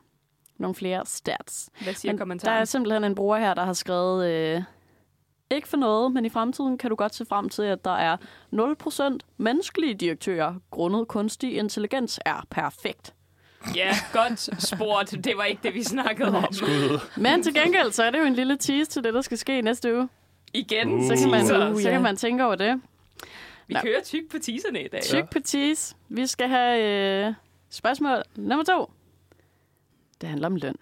nogle flere stats. Hvad siger Men der kommentaren? er simpelthen en bruger her, der har skrevet, øh, ikke for noget, men i fremtiden kan du godt se frem til, at der er 0% menneskelige direktører, grundet kunstig intelligens er perfekt. Ja, godt spurgt. Det var ikke det, vi snakkede om. Men til gengæld, så er det jo en lille tease til det, der skal ske næste uge. Igen. Uh. Så kan man, Så- så kan man tænke over det. Vi Nå. kører tyk på teaserne i dag. Tyk på tease. Vi skal have øh, spørgsmål nummer to. Det handler om løn.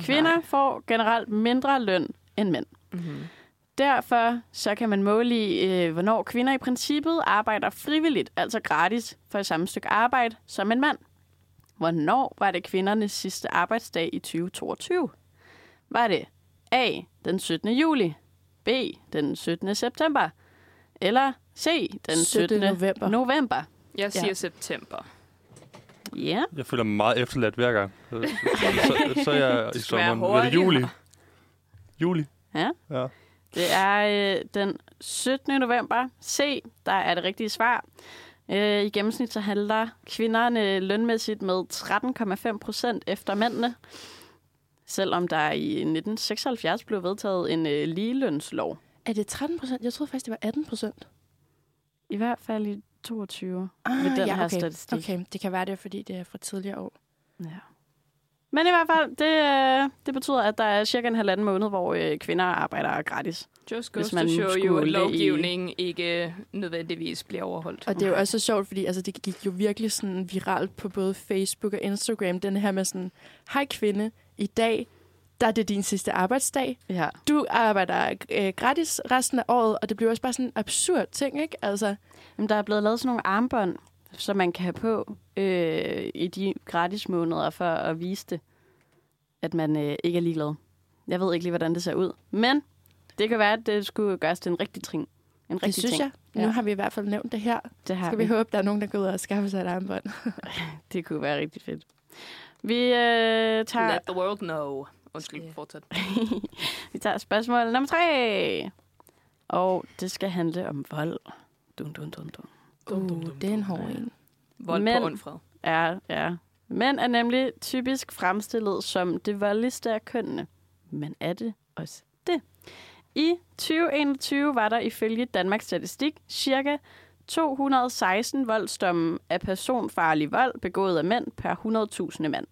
Kvinder får generelt mindre løn end mænd. Mm-hmm. Derfor så kan man måle i, øh, hvornår kvinder i princippet arbejder frivilligt, altså gratis, for et samme stykke arbejde som en mand. Hvornår var det kvindernes sidste arbejdsdag i 2022? Var det A. den 17. juli, B. den 17. september, eller C. den 17. november. november? Jeg siger Ja. september. Ja, Jeg føler mig meget efterladt hver gang. Så, så, så, så er jeg i sommeren. Er det juli? Juli? Ja. Ja. det er øh, den 17. november. C, der er det rigtige svar. Øh, I gennemsnit så handler kvinderne lønmæssigt med 13,5 procent efter mændene. Selvom der i 1976 blev vedtaget en øh, ligelønslov. Er det 13 procent? Jeg troede faktisk, det var 18 procent. I hvert fald i 22 Ah, ved den ja, her okay. statistik. Okay, det kan være det, er, fordi det er fra tidligere år. Ja. Men i hvert fald, det, øh, det betyder, at der er cirka en halvanden måned, hvor øh, kvinder arbejder gratis. Just Hvis goes man to show skulle you, at i- lovgivningen ikke nødvendigvis bliver overholdt. Og det er jo også så sjovt, fordi altså, det gik jo virkelig sådan viralt på både Facebook og Instagram, den her med sådan, hej kvinde, i dag, der er det din sidste arbejdsdag. Ja. Du arbejder øh, gratis resten af året, og det bliver også bare sådan en absurd ting, ikke? Altså, Jamen, der er blevet lavet sådan nogle armbånd, som man kan have på øh, i de gratis måneder for at vise det, at man øh, ikke er ligeglad. Jeg ved ikke lige, hvordan det ser ud. Men det kan være, at det skulle gøres til en rigtig ting. En det rigtig synes ting. jeg. Nu Ja. har vi i hvert fald nævnt det her. Det har Skal vi håbe, der er nogen, der går ud og skaffer sig et armbånd? Det kunne være rigtig fedt. Vi øh, tager Let the world know. Undskyld, Ja. fortsæt. Vi tager spørgsmål nummer tre. Og det skal handle om vold. Dun, dun, dun, dun. Uh, det er en hård en. Vold Men- på åndfred. Ja, ja. Mænd er nemlig typisk fremstillet som det voldeligste af kønnene. Men er det også det? I 2021 var der ifølge Danmarks Statistik cirka 216 voldsdomme af personfarlig vold begået af mænd per 100.000 mand.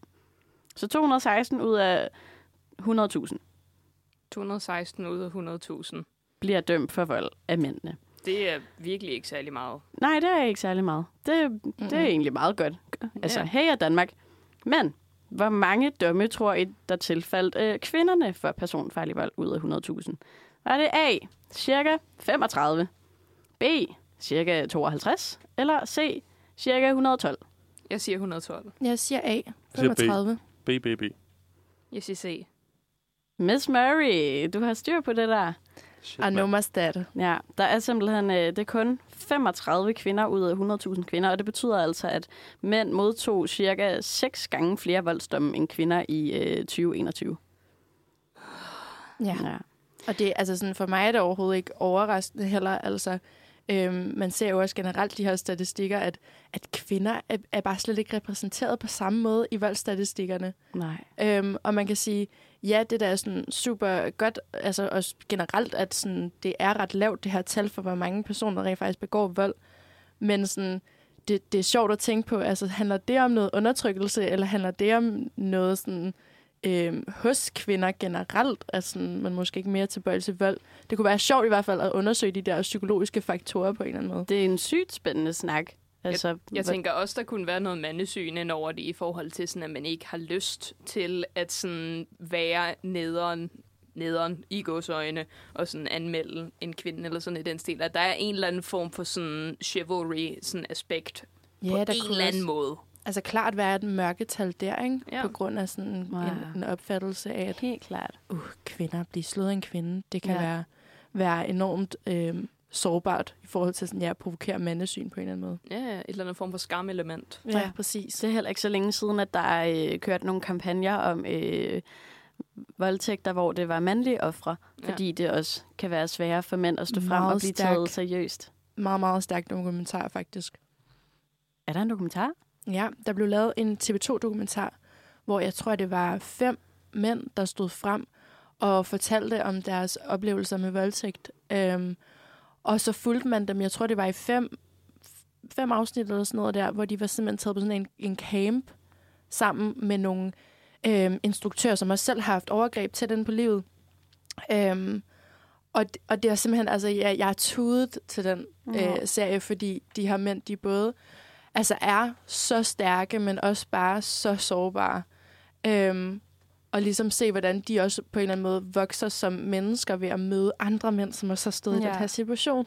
Så 216 ud af 100.000 216 ud af 100.000. bliver dømt for vold af mændene. Det er virkelig ikke særlig meget. Nej, det er ikke særlig meget. Det, det er egentlig meget godt. Altså, Ja. hey Danmark. Men hvor mange domme tror I, der tilfaldt øh, kvinderne for personfarlig vold ud af 100.000? Var det A, cirka 35, B, cirka 52, eller C, cirka 112? Jeg siger 112. Jeg siger A. siger B. 35. BBB. Jeg siger C. Miss Murray, du har styr på det der. Shit, I mand. know my stat. Ja, der er simpelthen øh, det er kun 35 kvinder ud af 100.000 kvinder, og det betyder altså, at mænd modtog cirka 6 gange flere voldsdomme end kvinder i øh, 2021. Ja. Ja. Og det, altså sådan, for mig er det overhovedet ikke overraskende heller. Altså, øhm, man ser jo også generelt de her statistikker, at, at kvinder er, er bare slet ikke repræsenteret på samme måde i voldsstatistikkerne. Nej. Øhm, og man kan sige, ja, det der er sådan super godt, altså også generelt, at sådan, det er ret lavt, det her tal for, hvor mange personer rent faktisk begår vold. Men sådan, det, det er sjovt at tænke på, altså handler det om noget undertrykkelse, eller handler det om noget sådan, øhm, hos kvinder generelt, at sådan, man måske ikke mere tilbøjelig til vold. Det kunne være sjovt i hvert fald at undersøge de der psykologiske faktorer på en eller anden måde. Det er en sygt spændende snak. Altså, Jeg hvor- tænker også, der kunne være noget mandesyn ind over det i forhold til, sådan, at man ikke har lyst til at sådan, være nederen, nederen i godsøjne og sådan anmelde en kvinde eller sådan i den stil. At der er en eller anden form for sådan chivalry sådan aspekt Ja, på der en kunne eller anden også- måde. Altså klart være et mørketal der, ikke? Ja. På grund af sådan Wow. en, en opfattelse af, at Helt klart. uh, kvinder bliver slået af en kvinde. Det kan Ja. ja. være, være enormt øh, sårbart i forhold til sådan, ja, at provokere mandesyn på en eller anden måde. Ja, et eller andet form for skamelement. Ja. præcis. Det er heller ikke så længe siden, at der er øh, kørt nogle kampagner om øh, voldtægter, hvor det var mandlige ofre, Ja. fordi det også kan være sværere for mænd at stå frem Meget og blive stærk. taget seriøst. Meget, meget stærk dokumentar, faktisk. Er der en dokumentar? Ja, der blev lavet en TV2-dokumentar, hvor jeg tror, det var fem mænd, der stod frem og fortalte om deres oplevelser med voldtægt. Øhm, og så fulgte man dem, jeg tror, det var i fem, fem afsnit eller sådan noget der, hvor de var simpelthen taget på sådan en, en camp sammen med nogle øhm, instruktører, som også selv har haft overgreb til den på livet. Øhm, Og, og det er simpelthen, altså, jeg, jeg er tudet til den øh, serie, fordi de her mænd, de både altså, er så stærke, men også bare så sårbare. Øhm, og ligesom se, hvordan de også på en eller anden måde vokser som mennesker ved at møde andre mænd, som også har stået ja. i den her situation.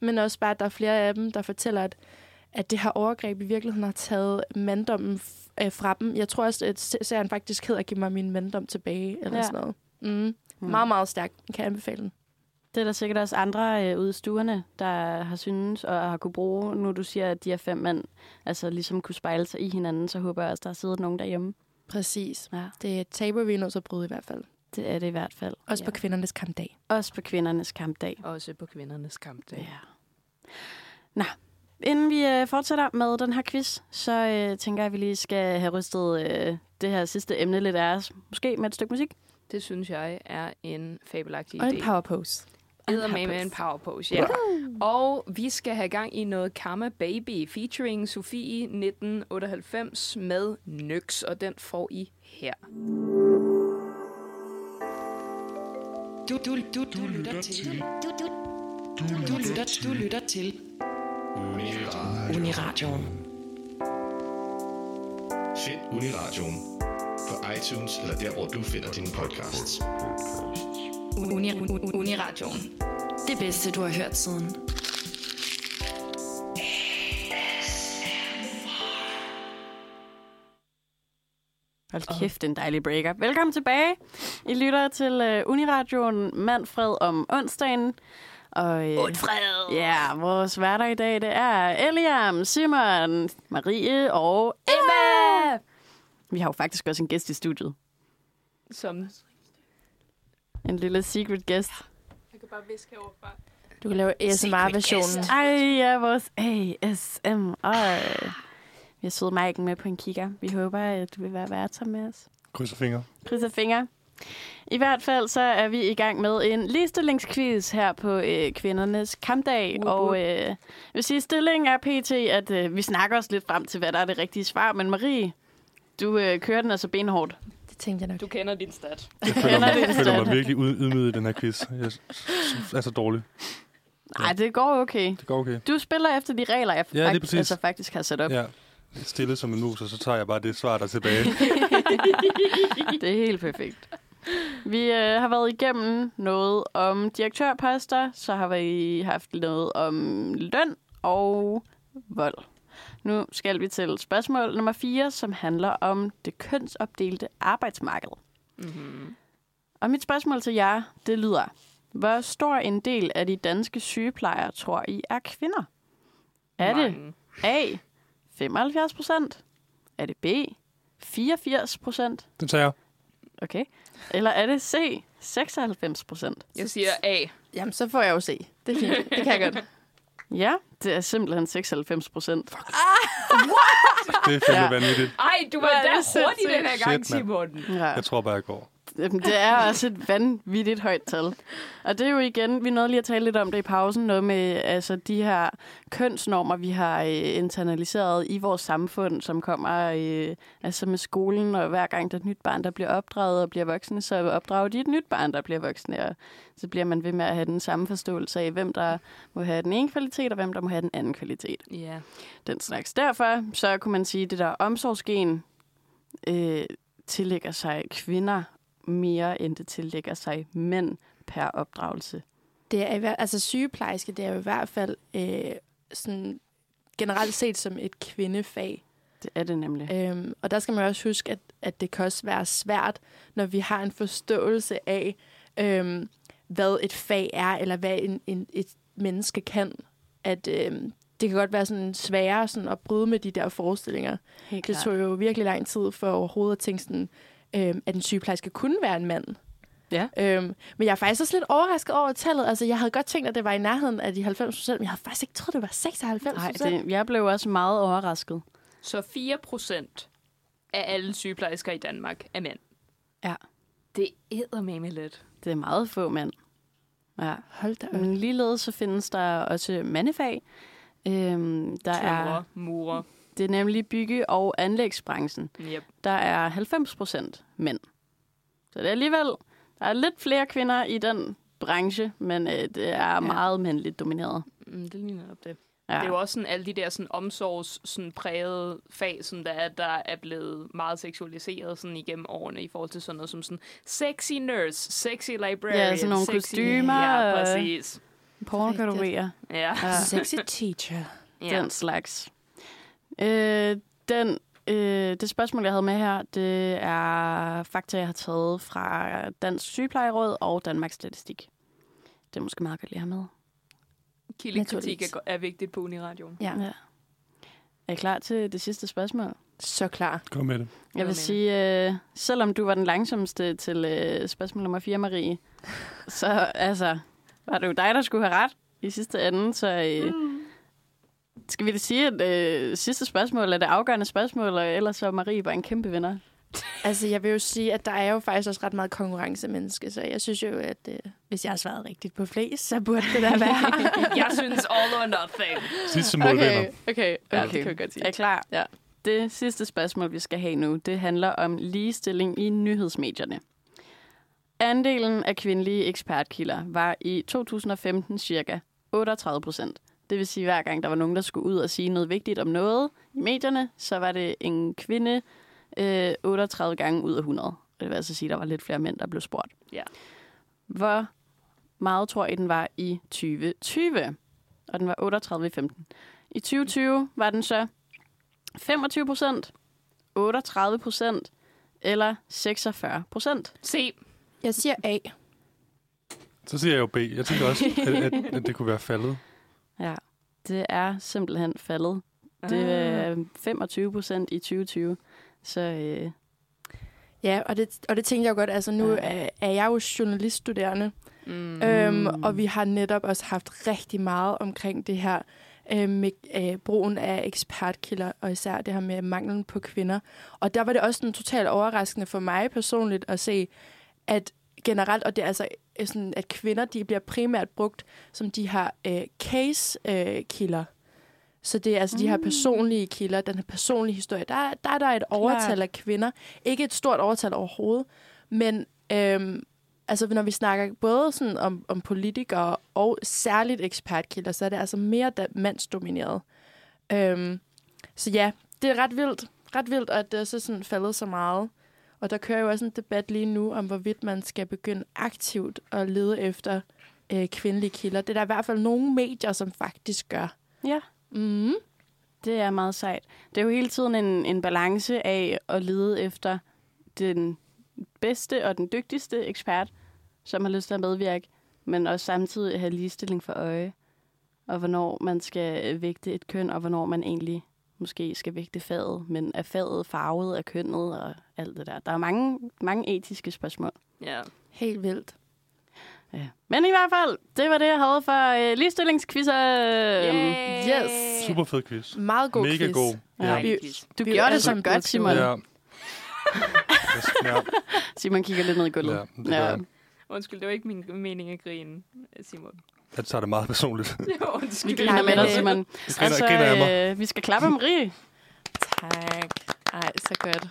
Men også bare, at der er flere af dem, der fortæller, at, at det her overgreb i virkeligheden har taget manddommen øh, fra dem. Jeg tror også, at se- serien faktisk hedder Giv mig min manddom tilbage, eller ja. sådan noget. Mm. Mm. Meget, meget stærk. Kan jeg anbefale den. Det er der sikkert også andre øh, ude i stuerne, der har synes og har kunne bruge. Nu du siger, at de her fem mænd altså ligesom kunne spejle sig i hinanden, så håber jeg også, der har siddet nogen derhjemme. Præcis. Ja, Det er et tabu, vi er nødt til at bryde i hvert fald. det er det i hvert fald. Også ja. på kvindernes kampdag. Også på kvindernes kampdag. Også på kvindernes kampdag. Ja. Nå, inden vi øh, fortsætter med den her quiz, så øh, tænker jeg, at vi lige skal have rystet øh, det her sidste emne lidt af os. Måske med et stykke musik. Det synes jeg er en fabelagtig Og idé. en power pose. Edder med med en power pose, ja. Og vi skal have gang i noget Karma Baby featuring Sofie 1998 med Nyx, og den får I her. Du, du, du, du lytter til. Du, du, du, du, lytter, du lytter til. Uniradioen. Find Uniradioen på iTunes eller der, hvor du finder dine podcasts. Uni, uni, Uniradioen. Det bedste, du har hørt siden. Hold kæft, en dejlig breaker. Velkommen tilbage. I lytter til uh, Uniradioen Manfred om onsdagen. Og, Manfred! Ja, vores værter i dag, det er Eliam, Simon, Marie og Emma! Vi har jo faktisk også en gæst i studiet. Som En lille secret guest. Du kan lave ASMR-versionen. Ej, ja, vores ASMR. Vi har søde Maiken med på en kigger. Vi håber, at du vil være vært sammen med os. Krydser fingre. Krydser fingre. I hvert fald så er vi i gang med en ligestillingsquiz her på øh, kvindernes kampdag. Woop. Og øh, jeg vil sige, stillingen er pt, at øh, vi snakker os lidt frem til, hvad der er det rigtige svar. Men Marie, du øh, kører den altså benhårdt. Det tænkte jeg nok. du kender din stat. Jeg føler mig, det jeg føler mig virkelig ydmyget i den her quiz. Jeg er så dårlig. Nej, det går okay. Det går okay. Du spiller efter de regler, jeg Ja, fakt- altså, faktisk har sat op. Ja. Stille som en mus, og så tager jeg bare det svar, der er tilbage. Det er helt perfekt. Vi øh, har været igennem noget om direktørposter, så har vi haft noget om løn og vold. Nu skal vi til spørgsmål nummer 4, som handler om det kønsopdelte arbejdsmarked. Mm-hmm. Og mit spørgsmål til jer, det lyder, hvor stor en del af de danske sygeplejer tror I er kvinder? Er det A, 75 procent? Er det B, 84 procent? Den tager jeg. Okay. Eller er det C, 96 procent? Jeg siger A. Jamen, så får jeg jo se. Det er fint. Det kan jeg godt. Ja, det er simpelthen 96 procent. Det er fandme Ja. vanvittigt. Ej, du var er det hurtigt den her gang. Simon. Ja. Jeg tror bare, jeg går. Jamen, Det er også et vanvittigt højt tal. Og det er jo igen, vi nåede lige at tale lidt om det i pausen, noget med altså, de her kønsnormer, vi har øh, internaliseret i vores samfund, som kommer øh, altså med skolen, og hver gang der er et nyt barn, der bliver opdraget og bliver voksne, så opdrager de et nyt barn, der bliver voksne, og så bliver man ved med at have den samme forståelse af, hvem der må have den ene kvalitet, og hvem der må have den anden kvalitet. Ja. den slags. Derfor så kunne man sige, at det der omsorgsgen øh, tillægger sig kvinder mere, end det tillægger sig mænd per opdragelse. Det er i hver, altså sygeplejerske, det er jo i hvert fald øh, sådan generelt set som et kvindefag. Det er det nemlig. Øhm, og der skal man også huske, at, at det kan også være svært, når vi har en forståelse af, øhm, hvad et fag er, eller hvad en, en, et menneske kan. At øhm, det kan godt være sådan sværere sådan at bryde med de der forestillinger. Helt Det tog jo virkelig lang tid for overhovedet at tænke sådan, øhm, at en sygeplejerske kunne være en mand. Ja. Øhm, men jeg er faktisk også lidt overrasket over tallet. Altså, jeg havde godt tænkt, at det var i nærheden af de 90 procent, men jeg havde faktisk ikke troet, det var 96 Nej, procent. det, jeg blev også meget overrasket. Så 4 procent af alle sygeplejersker i Danmark er mænd. Ja. Det æder med lidt. Det er meget få mænd. Ja. Hold da op. Men ligeledes så findes der også mandefag. Øhm, der er, Tømrer, murer. Det er nemlig bygge- og anlægsbranchen. Yep. der er 90 procent mænd. Så det er alligevel, der er lidt flere kvinder i den branche, men øh, det er ja. meget mandligt domineret. Mm, det ligner op det. Ja. Det er jo også sådan alle de der sådan omsorgs sådan prægede fag, som der er, der er blevet meget seksualiseret sådan igennem årene i forhold til sådan noget som sådan sexy nurse, sexy librarian. Ja, sådan nogle sexy, kostymer, Ja, præcis. Pornokategorier. Ja. Ja. Sexy teacher. ja. den slags. Øh, den, øh, det spørgsmål, jeg havde med her, det er fakta, jeg har taget fra Dansk Sygeplejeråd og Danmarks Statistik. Det er måske meget godt lige at have med. Kildekritik er, er vigtigt på Uniradioen. Ja. Ja. Er I klar til det sidste spørgsmål? Så klar. Kom med det. Jeg vil sige, øh, selvom du var den langsomste til øh, spørgsmål nummer 4, Marie, så altså, var det jo dig, der skulle have ret i sidste ende, så øh, skal vi da sige, at øh, sidste spørgsmål er det afgørende spørgsmål, og ellers så er Marie bare en kæmpe vinder. Altså, jeg vil jo sige, at der er jo faktisk også ret meget konkurrencemenneske, så jeg synes jo, at øh, hvis jeg har svaret rigtigt på flest, så burde det da være. Jeg synes all or nothing. Sidste mål vinder. okay, Ja, okay. det kan jeg godt sige. Er I klar? Ja. Det sidste spørgsmål, vi skal have nu, det handler om ligestilling i nyhedsmedierne. Andelen af kvindelige ekspertkilder var i 2015 cirka 38 procent. Det vil sige, at hver gang der var nogen, der skulle ud og sige noget vigtigt om noget i medierne, så var det en kvinde øh, 38 gange ud af 100. Det vil altså sige, at der var lidt flere mænd, der blev spurgt. Ja. Hvor meget tror I, den var i 2020? Og den var 38 i 15. I 2020 var den så 25 procent, 38 procent eller 46 procent. Se, Jeg siger A. Så siger jeg jo B. Jeg tænker også, at, at, at det kunne være faldet. Ja, det er simpelthen faldet. Det Ah. er 25 procent i 2020. Så øh, Ja, og det, og det tænkte jeg godt. Altså, nu er, er jeg jo journaliststuderende, mm. øhm, og vi har netop også haft rigtig meget omkring det her øh, med øh, brugen af ekspertkilder, og især det her med manglen på kvinder. Og der var det også sådan totalt overraskende for mig personligt at se, at generelt, og det er altså øh, sådan, at kvinder, de bliver primært brugt som de her øh, case-kilder. så det er altså mm. de her personlige kilder, den her personlige historie. Der, er- der er der et overtal af kvinder. Ikke et stort overtal overhovedet, men øhm, altså, når vi snakker både sådan om, om politikere og særligt ekspertkilder, så er det altså mere da- mandsdomineret. Øhm, så ja, det er ret vildt. Ret vildt, at det er så sådan faldet så meget. Og der kører jo også en debat lige nu om, hvorvidt man skal begynde aktivt at lede efter øh, kvindelige kilder. Det er der i hvert fald nogle medier, som faktisk gør. ja, Mm. det er meget sejt. Det er jo hele tiden en, en balance af at lede efter den bedste og den dygtigste ekspert, som har lyst til at medvirke, men også samtidig have ligestilling for øje. Og hvornår man skal vægte et køn, og hvornår man egentlig måske skal vægte faget, men er faget farvet af kønnet og alt det der. Der er mange, mange etiske spørgsmål. Ja. Helt vildt. Ja. Men i hvert fald, det var det, jeg havde for øh, ligestillingsquizzer. Yes. Super fed quiz. Meget god Mega quiz. god. Ja. Vi, Du Vi gjorde det altså så godt godt, Simon. Ja. ja. Simon kigger lidt ned i gulvet. Ja, det jeg. Undskyld, det var ikke min mening at grine, Simon. Jeg tager det meget personligt. Undskyld. Vi griner med dig, Simon. Jeg griner, jeg øh, vi skal klappe om Marie. Tak. Ej, så godt.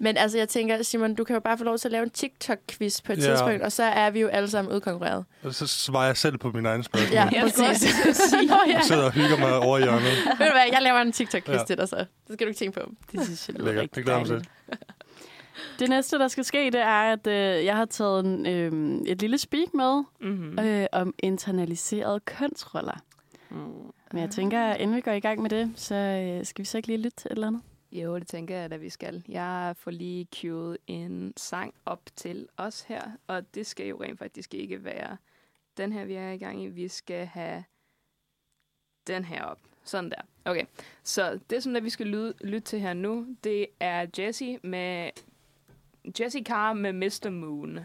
Men altså, jeg tænker, Simon, du kan jo bare få lov til at lave en TikTok-quiz på et Ja. tidspunkt, og så er vi jo alle sammen udkonkurreret. Og så svarer jeg selv på min egen spørgsmål. Ja, Jeg skulle præcis. også til at sige. Jeg sidder og hygger mig over i hjørnet. Ved du hvad, jeg laver en TikTok-quiz Ja. til dig så. Det skal du ikke tænke på. Det synes jeg lyder rigtig Det glæder mig dejligt. Det næste, der skal ske, det er, at øh, jeg har taget en, øh, et lille speak med Mm-hmm. øh, om internaliserede kønsroller. Men jeg tænker, at inden vi går i gang med det, så øh, skal vi så ikke lige lytte til et eller andet? Jo, det tænker jeg, at vi skal. Jeg får lige queued en sang op til os her, og det skal jo rent faktisk ikke være den her, vi er i gang i. Vi skal have den her op. Sådan der. Okay, så det, som der, vi skal lyde, lytte til her nu, det er Jessie med Jessie Carr med Mr. Moon.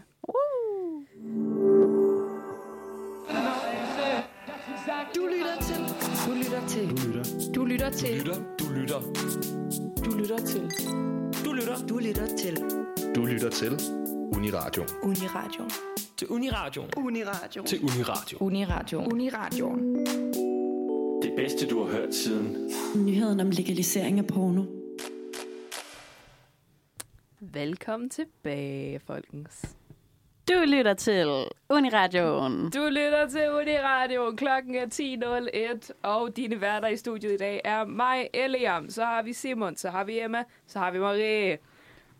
Du lytter til. Du lytter til. Du lytter. Du lytter til. Du lytter. Du lytter til. Du lytter. Du lytter til. Du lytter til Uniradio. Uniradio. Til Uniradio. Uniradio. Til Uniradio. Uniradio. Uniradio. Det bedste, du har hørt siden. Nyheden om legalisering af porno. Velkommen tilbage, folkens. Du lytter til Uniradioen. Du lytter til Uniradio. Klokken er 10.01, og dine værter i studiet i dag er mig, Eliam. Så har vi Simon, så har vi Emma, så har vi Marie.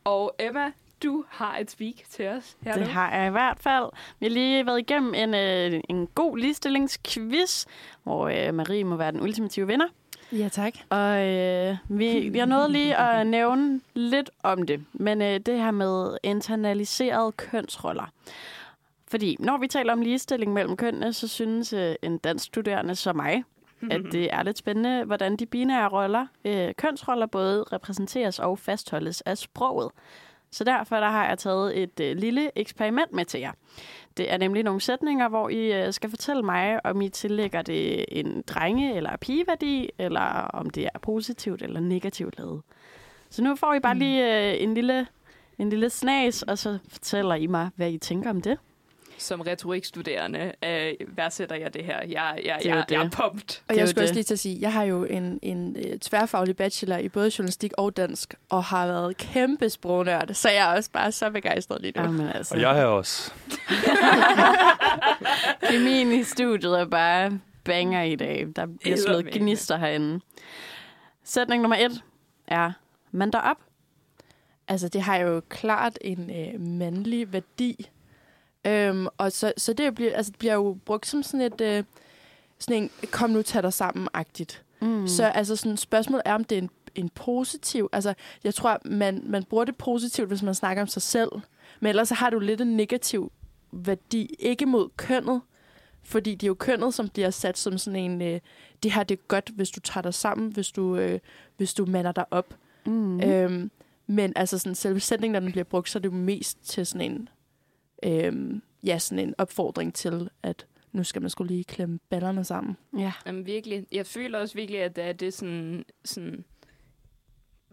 Og Emma, du har et speak til os her Det nu. har jeg i hvert fald. Vi har lige været igennem en, øh, en god ligestillingsquiz, hvor øh, Marie må være den ultimative vinder. Ja, tak. Og øh, vi, jeg nåede lige at nævne lidt om det, men øh, det her med internaliserede kønsroller. Fordi når vi taler om ligestilling mellem kønnene, så synes øh, en dansk studerende som mig, at det er lidt spændende, hvordan de binære roller, øh, kønsroller, både repræsenteres og fastholdes af sproget. Så derfor der har jeg taget et øh, lille eksperiment med til jer. Det er nemlig nogle sætninger, hvor I øh, skal fortælle mig, om I tillægger det en drenge- eller pigeværdi, eller om det er positivt eller negativt lavet. Så nu får I bare lige øh, en, lille, en lille snas, og så fortæller I mig, hvad I tænker om det. Som retorikstuderende øh, værdsætter jeg det her. Jeg, jeg, Det er jeg, jeg er pumped. Og jeg skulle også lige til at sige, jeg har jo en, en øh, tværfaglig bachelor i både journalistik og dansk, og har været kæmpe sprognørd, så jeg er også bare så begejstret lige nu. Jamen, altså. Og jeg er også. Kemien i studiet er bare banger i dag. Der bliver slået gnister herinde. Sætning nummer et er, man der op. Altså, det har jo klart en øh, mandlig værdi. Øhm, og så, så det bliver, altså, det bliver jo brugt som sådan et... Øh, sådan en, kom nu, tag dig sammen-agtigt. Mm. Så altså, sådan, spørgsmålet er, om det er en, en positiv... Altså, jeg tror, man, man bruger det positivt, hvis man snakker om sig selv. Men ellers så har du lidt en negativ værdi. Ikke mod kønnet, fordi det er jo kønnet, som bliver sat som sådan en... Øh, det her, det er godt, hvis du tager dig sammen, hvis du, øh, hvis du mander dig op. Mm. Øhm, men altså sådan, selve sætningen, når den bliver brugt, så er det jo mest til sådan en, øhm, ja, sådan en opfordring til, at nu skal man skulle lige klemme ballerne sammen. Ja. Jamen virkelig. Jeg føler også virkelig, at det er det sådan, sådan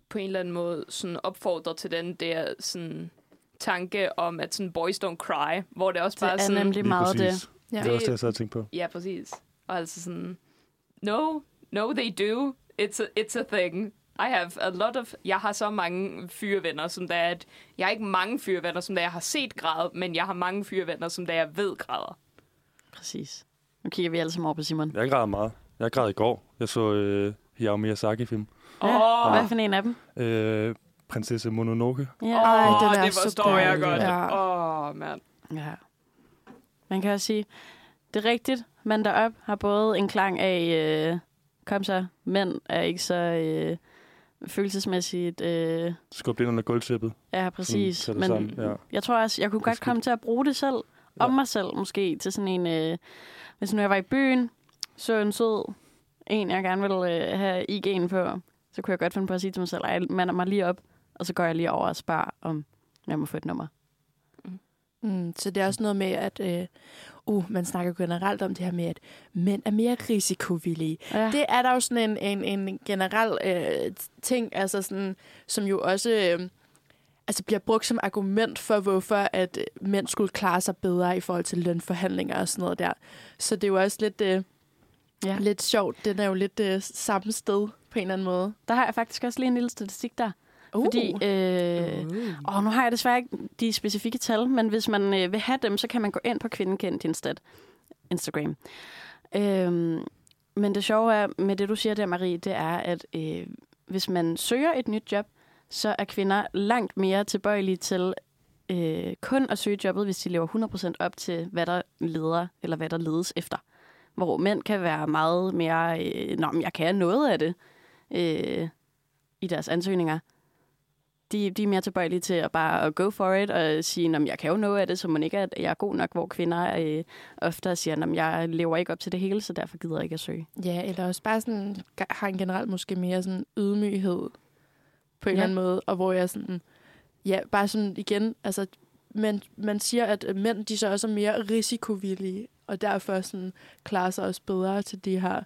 på en eller anden måde sådan opfordrer til den der sådan tanke om, at sådan boys don't cry, hvor det også Det bare er sådan... nemlig Lige meget præcis. det. Ja. Det er også det, jeg sad og tænkte på. Ja, præcis. Og altså sådan, no, no they do. It's a, it's a thing. I have a lot of... Jeg har så mange fyrevenner, som der er, at... Jeg har ikke mange fyrevenner, som der jeg har set græde, men jeg har mange fyrevenner, som der jeg ved græder. Præcis. Nu kigger vi alle sammen over på Simon. Jeg græder meget. Jeg græd i går. Jeg så øh, Hayao Miyazaki-film. Ja. Åh. Hvad for en af dem? Øh, Prinsesse Mononoke. Ja. Åh, den er det så forstår jeg godt. Ja. Åh, oh, mand. ja. Man kan også sige, det er rigtigt. Man derop har både en klang af, øh, kom så, mænd er ikke så øh, følelsesmæssigt... Øh, Skub det ind under gulvtæppet. ja, præcis. Sådan, Men sammen, ja. jeg tror også, jeg kunne godt komme til at bruge det selv, om mig selv måske, til sådan en... Øh, hvis nu jeg var i byen, så en sød en, jeg gerne ville øh, have IG'en på, så kunne jeg godt finde på at sige til mig selv, ej, mander mig lige op, og så går jeg lige over og spørger, om jeg må få et nummer. Mm, så det er også noget med, at øh, uh, man snakker generelt om det her med, at mænd er mere risikovillige. Ja. Det er der jo sådan en, en, en generel øh, ting, altså sådan, som jo også øh, altså bliver brugt som argument for, hvorfor at øh, mænd skulle klare sig bedre i forhold til lønforhandlinger og sådan noget der. Så det er jo også lidt, øh, Ja. lidt sjovt. Den er jo lidt øh, samme sted på en eller anden måde. Der har jeg faktisk også lige en lille statistik der. Uh. Fordi, øh, og nu har jeg desværre ikke de specifikke tal, men hvis man øh, vil have dem, så kan man gå ind på Kvindekendt Instead Instagram. Øhm, men det sjove er, med det du siger der, Marie, det er, at øh, hvis man søger et nyt job, så er kvinder langt mere tilbøjelige til øh, kun at søge jobbet, hvis de lever 100% op til, hvad der leder, eller hvad der ledes efter. Hvor mænd kan være meget mere, øh, Nå, men jeg kan noget af det, øh, i deres ansøgninger. De, de er mere tilbøjelige til at bare go for it og sige, at jeg kan jo noget af det, så man ikke at jeg er god nok, hvor kvinder øh, ofte siger, at jeg lever ikke op til det hele, så derfor gider jeg ikke at søge. Ja, eller også bare sådan, har en generelt måske mere sådan ydmyghed på en Ja. eller anden måde, og hvor jeg sådan, ja, bare sådan igen, altså, man, man siger, at øh, mænd, de så også er mere risikovillige, og derfor sådan klarer sig også bedre til de her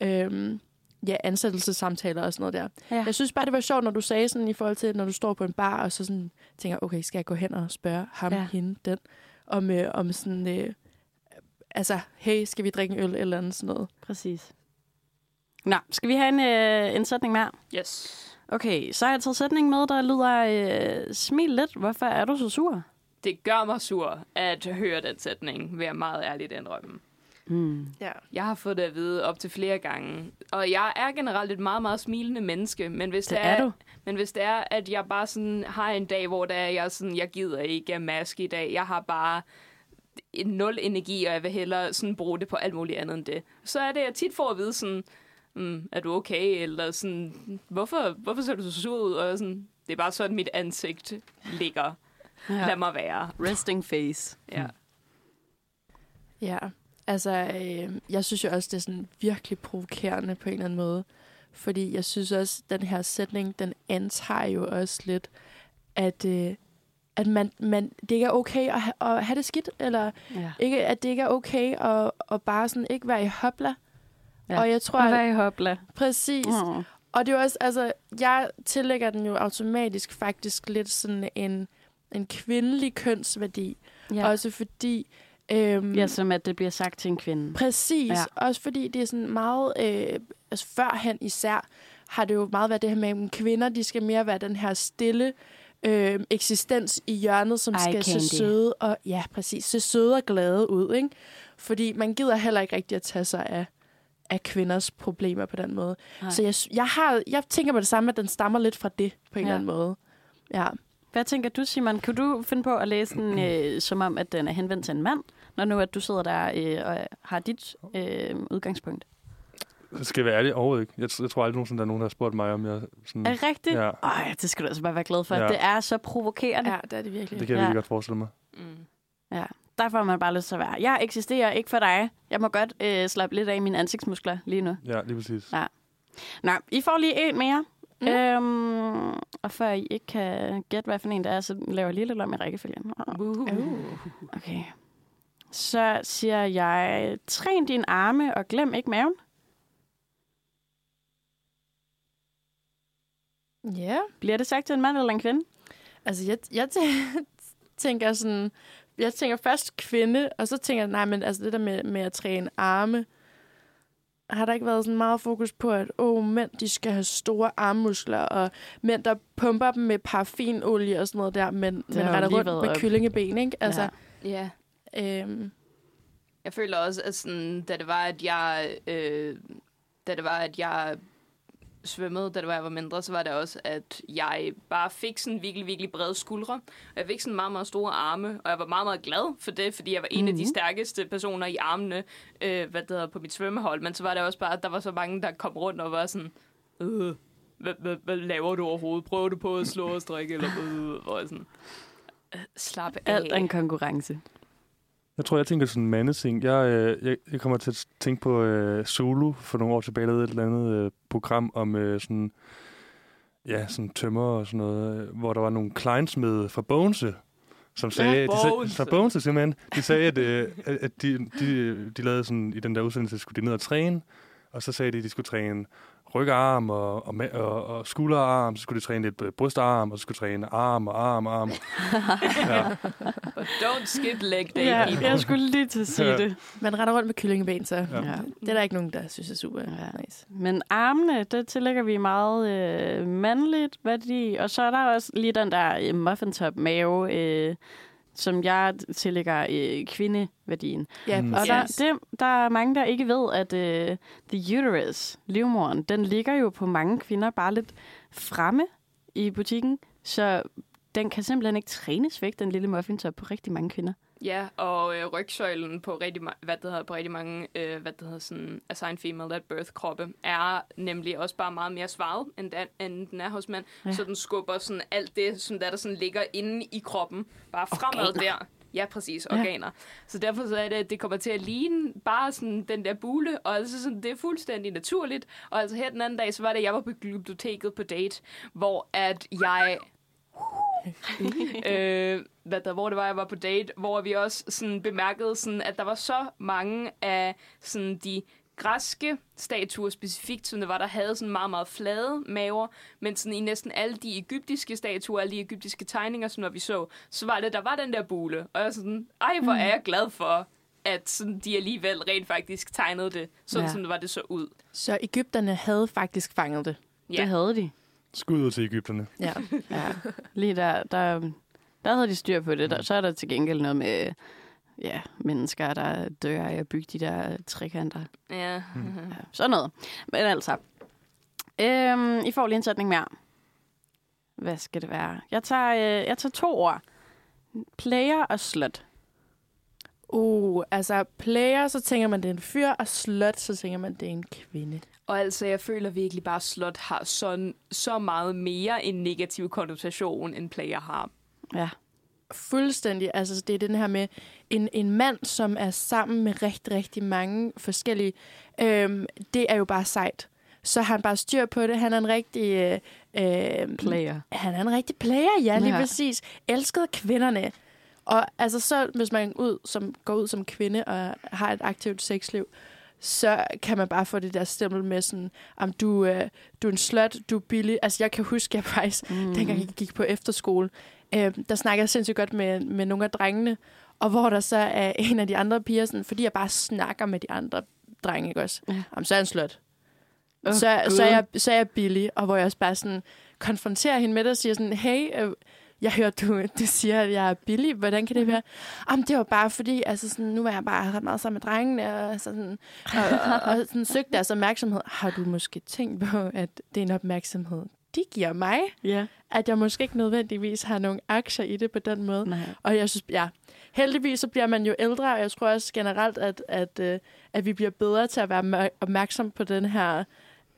øhm, ja, ansættelsessamtaler og sådan noget der. Ja. Jeg synes bare, det var sjovt, når du sagde sådan i forhold til, når du står på en bar, og så sådan tænker, okay, skal jeg gå hen og spørge ham, Ja. hende, den, om, øh, om sådan, øh, altså, hey, skal vi drikke en øl eller andet sådan noget. Præcis. Nå, skal vi have en, øh, en sætning mere? Yes. Okay, så har jeg taget sætningen med, der lyder, øh, smil lidt, hvorfor er du så sur? det gør mig sur at høre den sætning, vil jeg meget ærligt indrømme. Mm. Ja. Jeg har fået det at vide op til flere gange. Og jeg er generelt et meget, meget smilende menneske. Men hvis Det det, er du. Men hvis det er, at jeg bare sådan har en dag, hvor det er, jeg, sådan, jeg gider ikke at maske i dag. Jeg har bare en nul energi, og jeg vil hellere sådan bruge det på alt muligt andet end det. Så er det, jeg tit får at vide sådan, mm, er du okay? Eller sådan, hvorfor, hvorfor ser du så sur ud? Og er sådan, det er bare sådan, mit ansigt ligger. Ja. Lad mig være. Resting face. Ja. Ja, altså, øh, jeg synes jo også, det er sådan virkelig provokerende på en eller anden måde. Fordi jeg synes også, den her sætning, den antager jo også lidt, at, øh, at man, man, det ikke er okay at, ha- at have det skidt, eller Ja. ikke, at det ikke er okay at, at bare sådan ikke være i hopla. Ja. Og jeg tror, at, hvad i hopla? præcis. Mm. Og det er også, altså, jeg tillægger den jo automatisk faktisk lidt sådan en, en kvindelig kønsværdi. Ja. Også fordi... Øhm, ja, som at det bliver sagt til en kvinde. Præcis. Ja. Også fordi det er sådan meget... Øh, altså førhen især har det jo meget været det her med, at kvinder de skal mere være den her stille øh, eksistens i hjørnet, som Eye skal se søde og ja, præcis, se søde og glade ud, ikke? Fordi man gider heller ikke rigtig at tage sig af, af kvinders problemer på den måde. Nej. Så jeg, jeg, har, jeg tænker på det samme, at den stammer lidt fra det på en Ja. eller anden måde. Ja. Hvad tænker du, Simon? Kan du finde på at læse den øh, som om, at den er henvendt til en mand, når nu at du sidder der øh, og har dit øh, udgangspunkt? Jeg skal være ærlig overhovedet ikke. Jeg, jeg tror aldrig nogensinde, der er nogen, der har spurgt mig, om jeg... Sådan, Er det rigtigt? Ja, Ej, det skal du altså bare være glad for. Ja. Det er så provokerende. ja, det er det virkelig. det kan jeg Ja. virkelig godt forestille mig. Mm. Der får man bare lyst til at være. Jeg eksisterer ikke for dig. Jeg må godt øh, slappe lidt af mine ansigtsmuskler lige nu. Ja, lige præcis. Ja. Nå, I får lige en mere. Mm. Øhm, og før I ikke kan gætte, hvad for en det er, så laver jeg lige lidt om i rækkefølgen. Uh. Okay. Så siger jeg, træn dine arme og glem ikke maven. Ja. Bliver det sagt til en mand eller en kvinde? Altså, jeg, jeg tæ- tænker sådan... Jeg tænker først kvinde, og så tænker jeg, nej, men altså det der med, med at træne arme, har der ikke været sådan meget fokus på, at åh, mænd, de skal have store armmuskler, og mænd, der pumper dem med paraffinolie og sådan noget der, men, men har jo retter rundt været med op. kyllingeben, ikke? Altså, Ja. ja. øhm, Jeg føler også, at sådan, da det var, at jeg, øh, da det var, at jeg svømmede, da det var, jeg var mindre, så var det også, at jeg bare fik sådan virkelig, virkelig brede skuldre. Og jeg fik sådan meget, meget store arme, og jeg var meget, meget glad for det, fordi jeg var en mm-hmm. af de Mhm. stærkeste personer i armene, øh, hvad det hedder, på mit svømmehold. Men så var det også bare, at der var så mange, der kom rundt og var sådan, øh, hvad, hvad, hvad laver du overhovedet? Prøver du på at slå og strikke? Eller, øh, jeg sådan, slap af. Alt er en konkurrence. Jeg tror, jeg tænker sådan en mandeting. Jeg, øh, jeg, jeg kommer til at tænke på øh, Zulu for nogle år tilbage, lavede et eller andet øh, program om øh, sådan, ja, sådan tømmer og sådan noget, øh, hvor der var nogle kleinsmede fra Bogense, som sagde, de sag, Bogense. fra Bogense simpelthen, de sagde, at, øh, at at de, de, de lavede sådan, i den der udsendelse, skulle de ned og træne, og så sagde de, at de skulle træne rygarm og, og, og, og skulderarm, så skulle de træne lidt øh, brystarm, og så skulle de træne arm og arm og arm. ja. But don't skip leg day, Ja, people. jeg skulle lige til at sige Ja. det. man retter rundt med kyllingeben, så Ja. ja. det er der ikke nogen, der synes er super Ja. nice. Men armene, det tillægger vi meget øh, mandligt værdi. Og så er der også lige den der øh, muffintop mave, øh, som jeg tillægger øh, kvindeværdien. Ja, Mm. Og der, det, der er mange, der ikke ved, at øh, the uterus, livmoren, den ligger jo på mange kvinder bare lidt fremme i butikken. Så den kan simpelthen ikke trænes væk, den lille muffintop, på rigtig mange kvinder. Ja, og øh, rygsøjlen på rigtig, hvad det hedder, på rigtig mange, øh, hvad det hedder, sådan, assigned female at birth kroppe, er nemlig også bare meget mere svaret, end, den, end den er hos mænd. Ja. Ja. Så den skubber sådan alt det, som der, der sådan ligger inde i kroppen, bare fremad Organer. der. Ja, præcis, Ja. organer. Så derfor så er det, at det kommer til at ligne bare sådan den der bule, og altså sådan, det er fuldstændig naturligt. Og altså her den anden dag, så var det, at jeg var på biblioteket på date, hvor at jeg øh, hvad der, hvor det var, jeg var på date, hvor vi også sådan bemærkede, sådan, at der var så mange af sådan, de græske statuer specifikt, som det var, der havde sådan meget, meget flade maver, men sådan i næsten alle de egyptiske statuer, alle de egyptiske tegninger, som når vi så, så var det, der var den der bule. Og jeg sådan, ej, hvor er jeg glad for, at sådan, de alligevel rent faktisk tegnede det, sådan ja. som det var, det så ud. Så Ægypterne havde faktisk fanget det. Ja. Det havde de. Skud ud til Ægypterne. Ja. ja. Lige der, der Der havde de styr på det. Der, så er der til gengæld noget med ja, mennesker, der dør af at bygge de der trekanter. Ja. Ja, sådan noget. Men altså, øhm, I får lige en sætning mere. Hvad skal det være? Jeg tager, øh, jeg tager to ord. Player og slut. Uh, altså player, så tænker man, det er en fyr, og slut, så tænker man, det er en kvinde. Og altså, jeg føler virkelig bare, at slot har sådan, så meget mere en negativ konnotation, end player har. Ja. Fuldstændig. Altså, det er den her med en, en mand, som er sammen med rigtig, rigtig mange forskellige. Øhm, det er jo bare sejt. Så han bare styr på det. Han er en rigtig... Øh, øh, Player. Han er en rigtig player, ja, lige Ja. ja. præcis. Elskede kvinderne. Og altså så, hvis man ud som, går ud som kvinde og har et aktivt sexliv, så kan man bare få det der stempel med sådan, om du, øh, du er en slut, du er billig. Altså jeg kan huske, jeg faktisk, Mm. dengang jeg gik på efterskole, øh, der snakkede jeg sindssygt godt med, med nogle af drengene, og hvor der så er en af de andre piger, sådan, fordi jeg bare snakker med de andre drenge, ikke også? Ja. Jamen, så er jeg en slut. Åh, så, så, er jeg, så er jeg billig, og hvor jeg også bare sådan konfronterer hende med det og siger sådan, hey, øh, jeg hørte, du, du siger, at jeg er billig. Hvordan kan det være? Jamen, det var bare fordi, altså sådan, nu var jeg bare ret meget sammen med drengene, og, sådan, og, og, og sådan, søgte deres opmærksomhed. Har du måske tænkt på, at det er en opmærksomhed, de giver mig? Ja. At jeg måske ikke nødvendigvis har nogle aktier i det på den måde. Nej. Og jeg synes, ja, heldigvis så bliver man jo ældre, og jeg tror også generelt, at, at, øh, at vi bliver bedre til at være opmærksom på den her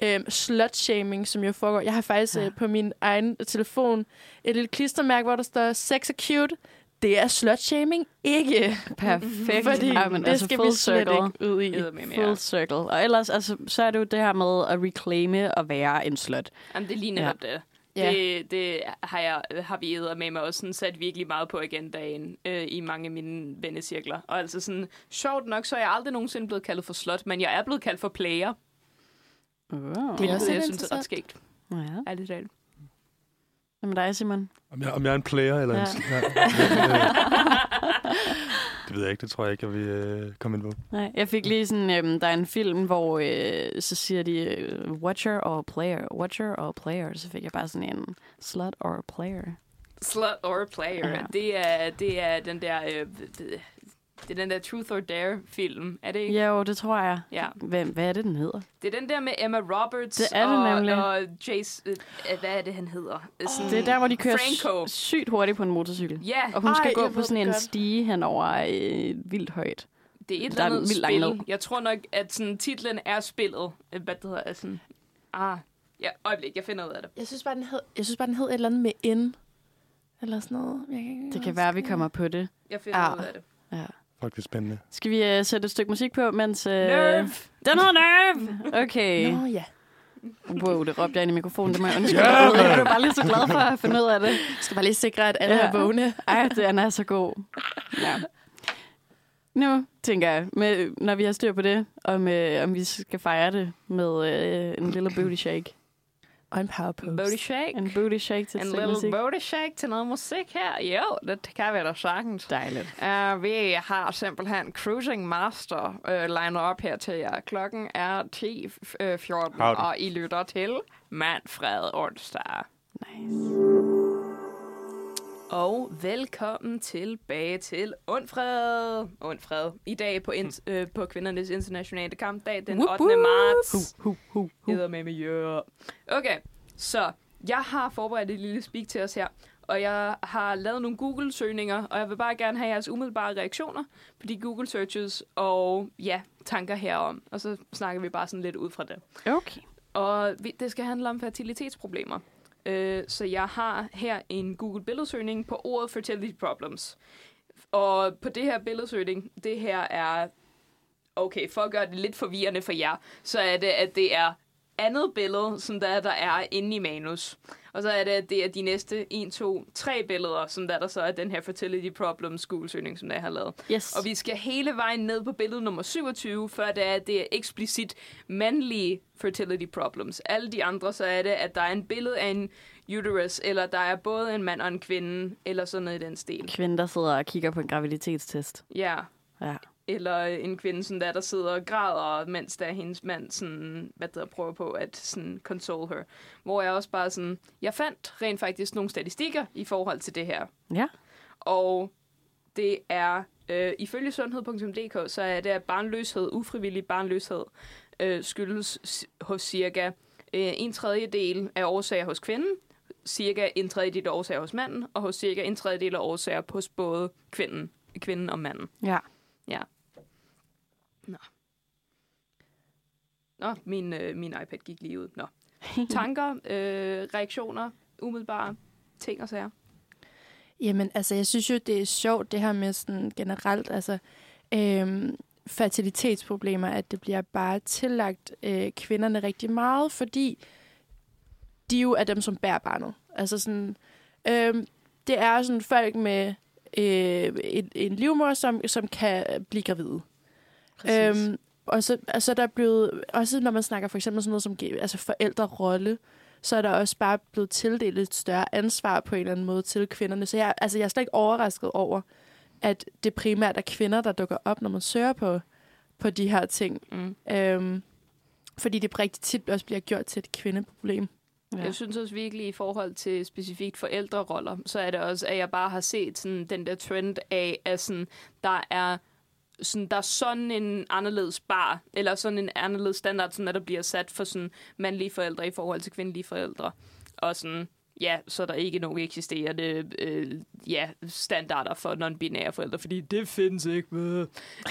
øh, slut-shaming, som jo foregår. Jeg har faktisk Ja. øh, på min egen telefon et lille klistermærke, hvor der står sex er cute. Det er slut-shaming ikke. Perfekt. Fordi Ej, men det altså skal full vi slet circle. ikke ud i. Eddermame, Full circle. Og ellers, altså, så er det jo det her med at reclaime og være en slut. Jamen, det er netop ja. det. Ja. Det, det har, jeg, har vi med mig også sådan sat virkelig meget på agendaen øh, i mange af mine vennecirkler. Og altså sådan, sjovt nok, så er jeg aldrig nogensinde blevet kaldet for slot, men jeg er blevet kaldt for player. Oh. Det er også jeg synes er ret skægt. Ja. Ærligt talt. Hvad med dig, Simon? Om jeg, om jeg er en player eller Ja. en... Ja. det ved jeg ikke, det tror jeg ikke, jeg vil øh, komme ind på. Nej, jeg fik lige sådan, øhm, der er en film, hvor øh, så siger de, øh, watcher or player, watcher or player. Så fik jeg bare sådan en slut or player. Slut or player. Ja. Det, er, det er den der... Øh, det, er den der Truth or Dare film, er det ikke? Jo, det tror jeg. Ja. Hvem, hvad er det, den hedder? Det er den der med Emma Roberts Det er det og, nemlig. og Jace... Øh, hvad er det, han hedder? Sådan, Det er der, hvor de kører Franco. sygt hurtigt på en motorcykel. Ja, Og hun skal Ej, gå jeg på sådan en godt. stige hen over øh, vildt højt. Det er et Der er eller andet langt spil. Jeg tror nok, at sådan, titlen er spillet. Øh, Hvad det hedder? er Sådan, ah, ja, øjeblik, jeg finder ud af det. Jeg synes bare, den hed, jeg synes bare, den hed et eller andet med N. Eller sådan noget. Jeg kan ikke Det kan være, vi kommer på det. Jeg finder Ja. ud af det. Ja. Fuck, det er spændende. Skal vi øh, sætte et stykke musik på, mens... Øh, Nerve! Den hedder Nerve! Okay. Nå ja. Wow, det råbte jeg ind i mikrofonen. Det må jeg undskylde. Yeah, jeg er bare lige så glad for at finde ud af det. Jeg skal bare lige sikre, at alle Ja. er vågne. Ej, den er så god. Ja. Nu tænker jeg, med, når vi har styr på det, om, øh, om vi skal fejre det med øh, en lille booty shake. Og en power pose. Booty shake. En booty shake til En little musik. booty shake til noget musik her. Jo, det kan vi da sagtens. Dejligt. Uh, vi har simpelthen Cruising Master uh, lined op her til jer. Klokken er 10.14, Howdy. og I lytter til Manfred onsdag. Nice. Og velkommen tilbage til Undfred. Undfred. I dag på, in- øh, på kvindernes internationale kampdag den 8. marts. Hu, hu, hu. Hedder med yeah. Okay, så jeg har forberedt et lille speak til os her. Og jeg har lavet nogle Google-søgninger, og jeg vil bare gerne have jeres umiddelbare reaktioner på de Google-searches og ja, tanker herom. Og så snakker vi bare sådan lidt ud fra det. Okay. Og vi, det skal handle om fertilitetsproblemer. Øh, så jeg har her en Google-billedsøgning på ordet fertility problems. Og på det her billedsøgning, det her er... Okay, for at gøre det lidt forvirrende for jer, så er det, at det er andet billede, som der, der er inde i manus. Og så er det, at det er de næste 1, 2, 3 billeder, som der, der så er den her fertility problems Google-søgning, som der har lavet. Yes. Og vi skal hele vejen ned på billede nummer 27, før det er, det er eksplicit mandlige fertility problems. Alle de andre, så er det, at der er en billede af en uterus, eller der er både en mand og en kvinde, eller sådan noget i den stil. Kvinde, der sidder og kigger på en graviditetstest. Ja. Ja. Eller en kvinde, sådan der, der sidder og græder, mens der er hendes mand sådan, hvad der prøver på at sådan, console her. Hvor jeg også bare sådan, jeg fandt rent faktisk nogle statistikker i forhold til det her. Ja. Og det er, øh, ifølge sundhed.dk, så er det, at barnløshed, ufrivillig barnløshed, øh, skyldes hos cirka øh, en tredjedel af årsager hos kvinden, cirka en tredjedel af årsager hos manden, og hos cirka en tredjedel af årsager hos både kvinden, kvinden og manden. Ja. Ja. Nå. Nå, min, øh, min iPad gik lige ud. Nå. Tanker, øh, reaktioner, umiddelbare ting og sager. Jamen, altså, jeg synes jo, det er sjovt, det her med sådan generelt, altså, øhm, fertilitetsproblemer, at det bliver bare tillagt øh, kvinderne rigtig meget, fordi de jo er dem, som bærer barnet. Altså sådan, øhm, det er sådan folk med øh, en, en livmor, som, som kan blive gravide. Øhm, og så altså, der er blevet, også når man snakker for eksempel sådan noget som altså forældrerolle, så er der også bare blevet tildelt et større ansvar på en eller anden måde til kvinderne. Så jeg, altså, jeg er slet ikke overrasket over, at det primært er kvinder, der dukker op, når man søger på, på de her ting. Mm. Øhm, fordi det rigtig tit også bliver gjort til et kvindeproblem. Ja. Jeg synes også virkelig, i forhold til specifikt forældreroller, så er det også, at jeg bare har set sådan, den der trend af, at sådan, der er sådan, der er sådan en anderledes bar, eller sådan en anderledes standard, sådan, at der bliver sat for sådan mandlige forældre i forhold til kvindelige forældre. Og sådan, ja, så er der ikke nogen eksisterende øh, ja, standarder for non-binære forældre, fordi det findes ikke med.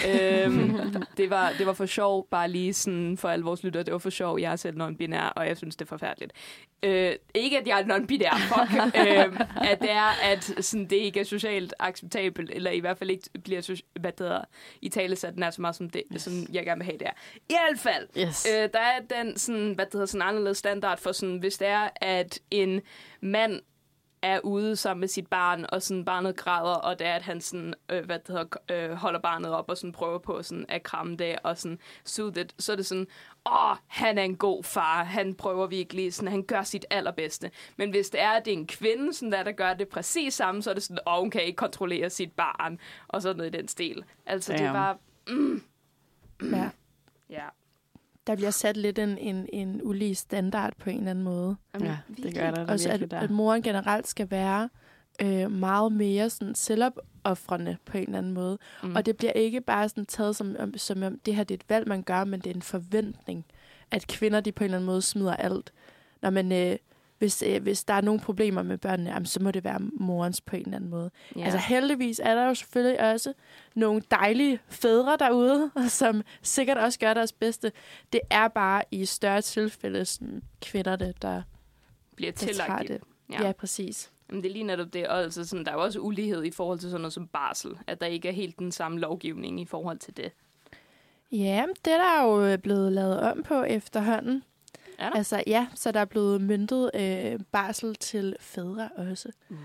øhm, det, var, det var for sjov, bare lige sådan for alle vores lyttere, det var for sjov, jeg er selv non-binær, og jeg synes, det er forfærdeligt. Øh, ikke, at jeg er non-binær, fuck, øh, at det er, at sådan, det ikke er socialt acceptabelt, eller i hvert fald ikke bliver hvad det hedder, i tale sat nær så meget, som, det, yes. som jeg gerne vil have det er. I hvert fald, Yes. øh, der er den sådan, hvad det hedder, sådan anderledes standard for sådan, hvis det er, at en mand er ude sammen med sit barn, og sådan barnet græder, og det er, at han sådan, øh, hvad det hedder, øh, holder barnet op og sådan prøver på sådan at kramme det og sådan soothe det, så er det sådan, åh, han er en god far, han prøver virkelig, sådan, han gør sit allerbedste. Men hvis det er, at det er en kvinde, sådan der, der gør det præcis samme, så er det sådan, åh, hun kan ikke kontrollere sit barn, og sådan noget i den stil. Altså, det Damn. var, mm, Ja. ja. Der bliver sat lidt en, en, en ulige standard på en eller anden måde. Jamen, Ja, det gør der, der Også virkelig at, der. at moren generelt skal være øh, meget mere sådan selvopoffrende på en eller anden måde. Mm. Mm. Og det bliver ikke bare sådan taget som, om, som om, det her det er et valg, man gør, men det er en forventning, at kvinder de på en eller anden måde smider alt. Når man, øh, hvis, øh, hvis der er nogle problemer med børnene, jamen, så må det være morens på en eller anden måde. ja. Altså heldigvis er der jo selvfølgelig også nogle dejlige fædre derude, som sikkert også gør deres bedste. Det er bare i større tilfælde sådan, kvinderne, der, bliver tillagt det. Ja. Ja, præcis. Jamen, det er lige netop det. Og altså, sådan, der er jo også ulighed i forhold til sådan noget som barsel. At der ikke er helt den samme lovgivning i forhold til det. Ja, det er der jo øh, blevet lavet om på efterhånden. Er der? Altså ja, så der er blevet myndet øh, barsel til fædre også. Uh.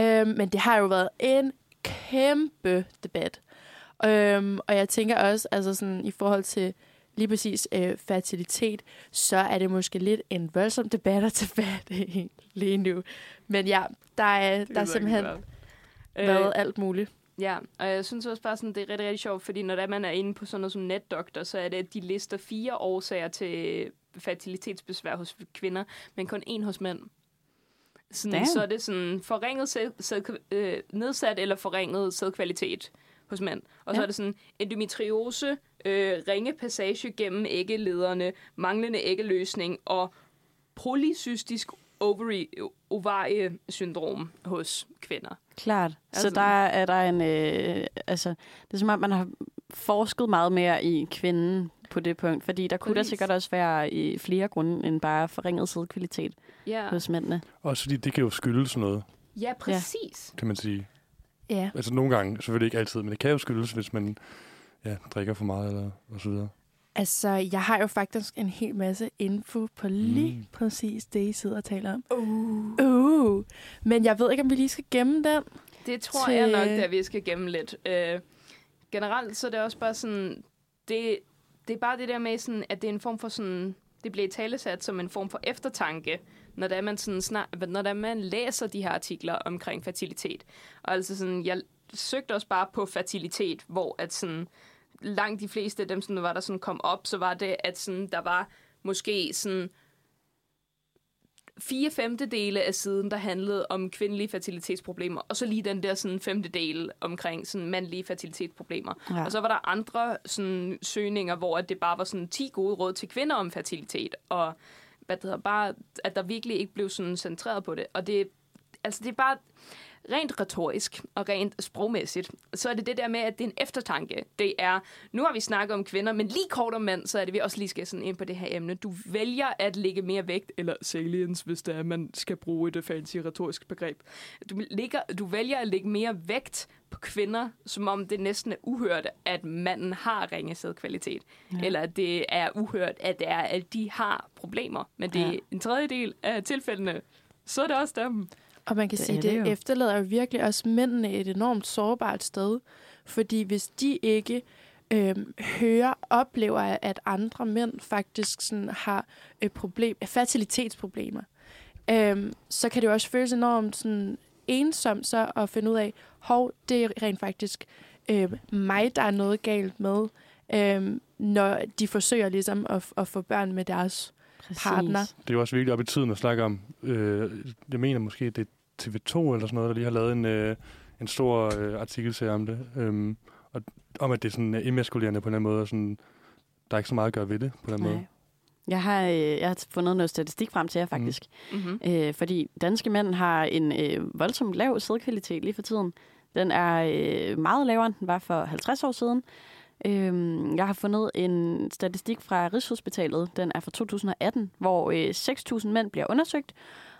Øhm, men det har jo været en kæmpe debat. Øhm, og jeg tænker også, altså sådan i forhold til lige præcis øh, fertilitet, så er det måske lidt en voldsom debat at tage fat i lige nu. Men ja, der er, der er simpelthen været Øh, alt muligt. ja, og jeg synes også bare, sådan, det er rigtig, rigtig sjovt, fordi når der man er inde på sådan noget som netdoktor, så er det, at de lister fire årsager til fertilitetsbesvær hos kvinder, men kun én hos mænd. Sådan, Damn. så er det sådan forringet sæd, sæd, øh, nedsat eller forringet sædkvalitet hos mænd. Og så Ja. er det sådan endometriose, øh, ringe passage gennem æggelederne, manglende æggeløsning og polycystisk ovary, syndrom hos kvinder. Klart. Altså- Så der er der en... Øh, altså, det er som om, man har forsket meget mere i kvinden på det punkt, fordi der kunne der Præcis. sikkert også være i flere grunde end bare forringet sædkvalitet Ja, hos mændene. Også fordi det kan jo skyldes noget, ja præcis. kan man sige. Ja. Altså nogle gange, selvfølgelig ikke altid, men det kan jo skyldes, hvis man ja, drikker for meget eller og så videre. Altså, jeg har jo faktisk en hel masse info på lige Mm. mm. præcis det, I sidder og taler om. Uh. Uh. Men jeg ved ikke, om vi lige skal gemme den. Det tror til- jeg nok, at vi skal gemme lidt. Øh, generelt så er det også bare sådan, det, det er bare det der med, sådan, at det er en form for sådan, det bliver talesat som en form for eftertanke, når der man, sådan snar, når der man læser de her artikler omkring fertilitet. Og altså sådan, jeg søgte også bare på fertilitet, hvor at sådan, langt de fleste af dem, sådan, var der sådan kom op, så var det, at sådan, der var måske sådan fire femtedele af siden, der handlede om kvindelige fertilitetsproblemer, og så lige den der sådan femtedel omkring sådan mandlige fertilitetsproblemer. Ja. Og så var der andre sådan søgninger, hvor det bare var sådan 10 gode råd til kvinder om fertilitet, og hvad det hedder, bare, at der virkelig ikke blev sådan centreret på det. Og det, altså det er bare rent retorisk og rent sprogmæssigt, så er det det der med, at det er en eftertanke. Det er, nu har vi snakket om kvinder, men lige kort om mænd, så er det, vi også lige skal sådan ind på det her emne. Du vælger at lægge mere vægt, eller salience, hvis det er, man skal bruge et fancy retorisk begreb. Du, ligger, du vælger at lægge mere vægt på kvinder, som om det næsten er uhørt, at manden har ringe sædkvalitet. Ja. Eller at det er uhørt, at, det er, at de har problemer. Men det er Ja. en tredjedel af tilfældene, så er det også dem. Og man kan Det sige, det, det jo. efterlader jo virkelig også mændene et enormt sårbart sted. Fordi hvis de ikke øhm, hører, oplever, at andre mænd faktisk sådan har et problem, fertilitetsproblemer, øhm, så kan det jo også føles enormt sådan ensomt så at finde ud af, hov, det er rent faktisk øhm, mig, der er noget galt med, øhm, når de forsøger ligesom at, at få børn med deres partner. Det er jo også virkelig op i tiden at snakke om. Øh, jeg mener måske, det er TV2 eller sådan noget, der lige har lavet en, øh, en stor øh, artikelserie om det. Øhm, og, om at det er sådan øh, emaskulerende på en eller anden måde, og sådan, der er ikke så meget at gøre ved det på den måde. Nej. Jeg har, øh, jeg har fundet noget statistik frem til jer, faktisk. Mm-hmm. Øh, fordi danske mænd har en øh, voldsomt lav sædkvalitet lige for tiden. Den er øh, meget lavere, end den var for 50 år siden. Øh, jeg har fundet en statistik fra Rigshospitalet. Den er fra 2018, hvor øh, 6.000 mænd bliver undersøgt.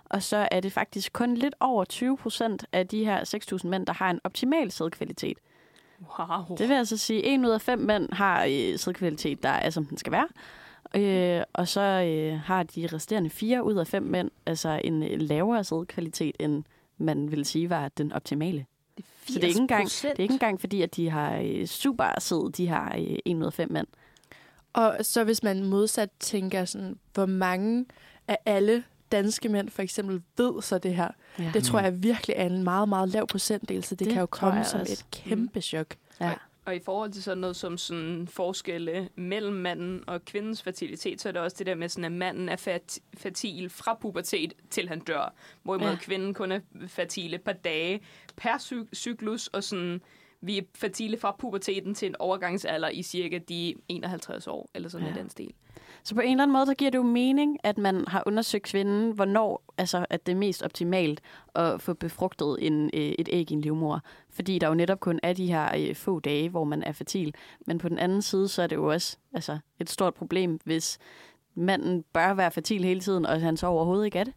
Og så er det faktisk kun lidt over 20 procent af de her 6.000 mænd, der har en optimal sædkvalitet. Wow. Det vil altså sige, at en ud af fem mænd har øh, sædkvalitet, der er, som den skal være. Øh, og så øh, har de resterende fire ud af fem mænd altså en øh, lavere sædkvalitet, end man vil sige var den optimale. Så det er ikke engang, det er ikke engang fordi, at de har øh, super sæd, de har øh, en ud af fem mænd. Og så hvis man modsat tænker sådan, hvor mange af alle danske mænd for eksempel ved så det her. Ja. Det tror jeg virkelig er en meget, meget lav procentdel, så det, Det kan jo komme som også. et kæmpe chok. Ja. Og i forhold til sådan noget som sådan forskelle mellem manden og kvindens fertilitet, så er det også det der med, sådan, at manden er fat, fertil fra pubertet til han dør. Hvorimod Ja. kvinden kun er fertil et par dage per cy- cyklus, og sådan, vi er fertile fra puberteten til en overgangsalder i cirka de 51 år, eller sådan ja. i den stil. Så på en eller anden måde, så giver det jo mening, at man har undersøgt kvinden, hvornår altså, at det er mest optimalt at få befrugtet en, øh, et æg i en livmor. Fordi der jo netop kun er de her øh, få dage, hvor man er fertil. Men på den anden side, så er det jo også altså, et stort problem, hvis manden bør være fertil hele tiden, og han så overhovedet ikke er det.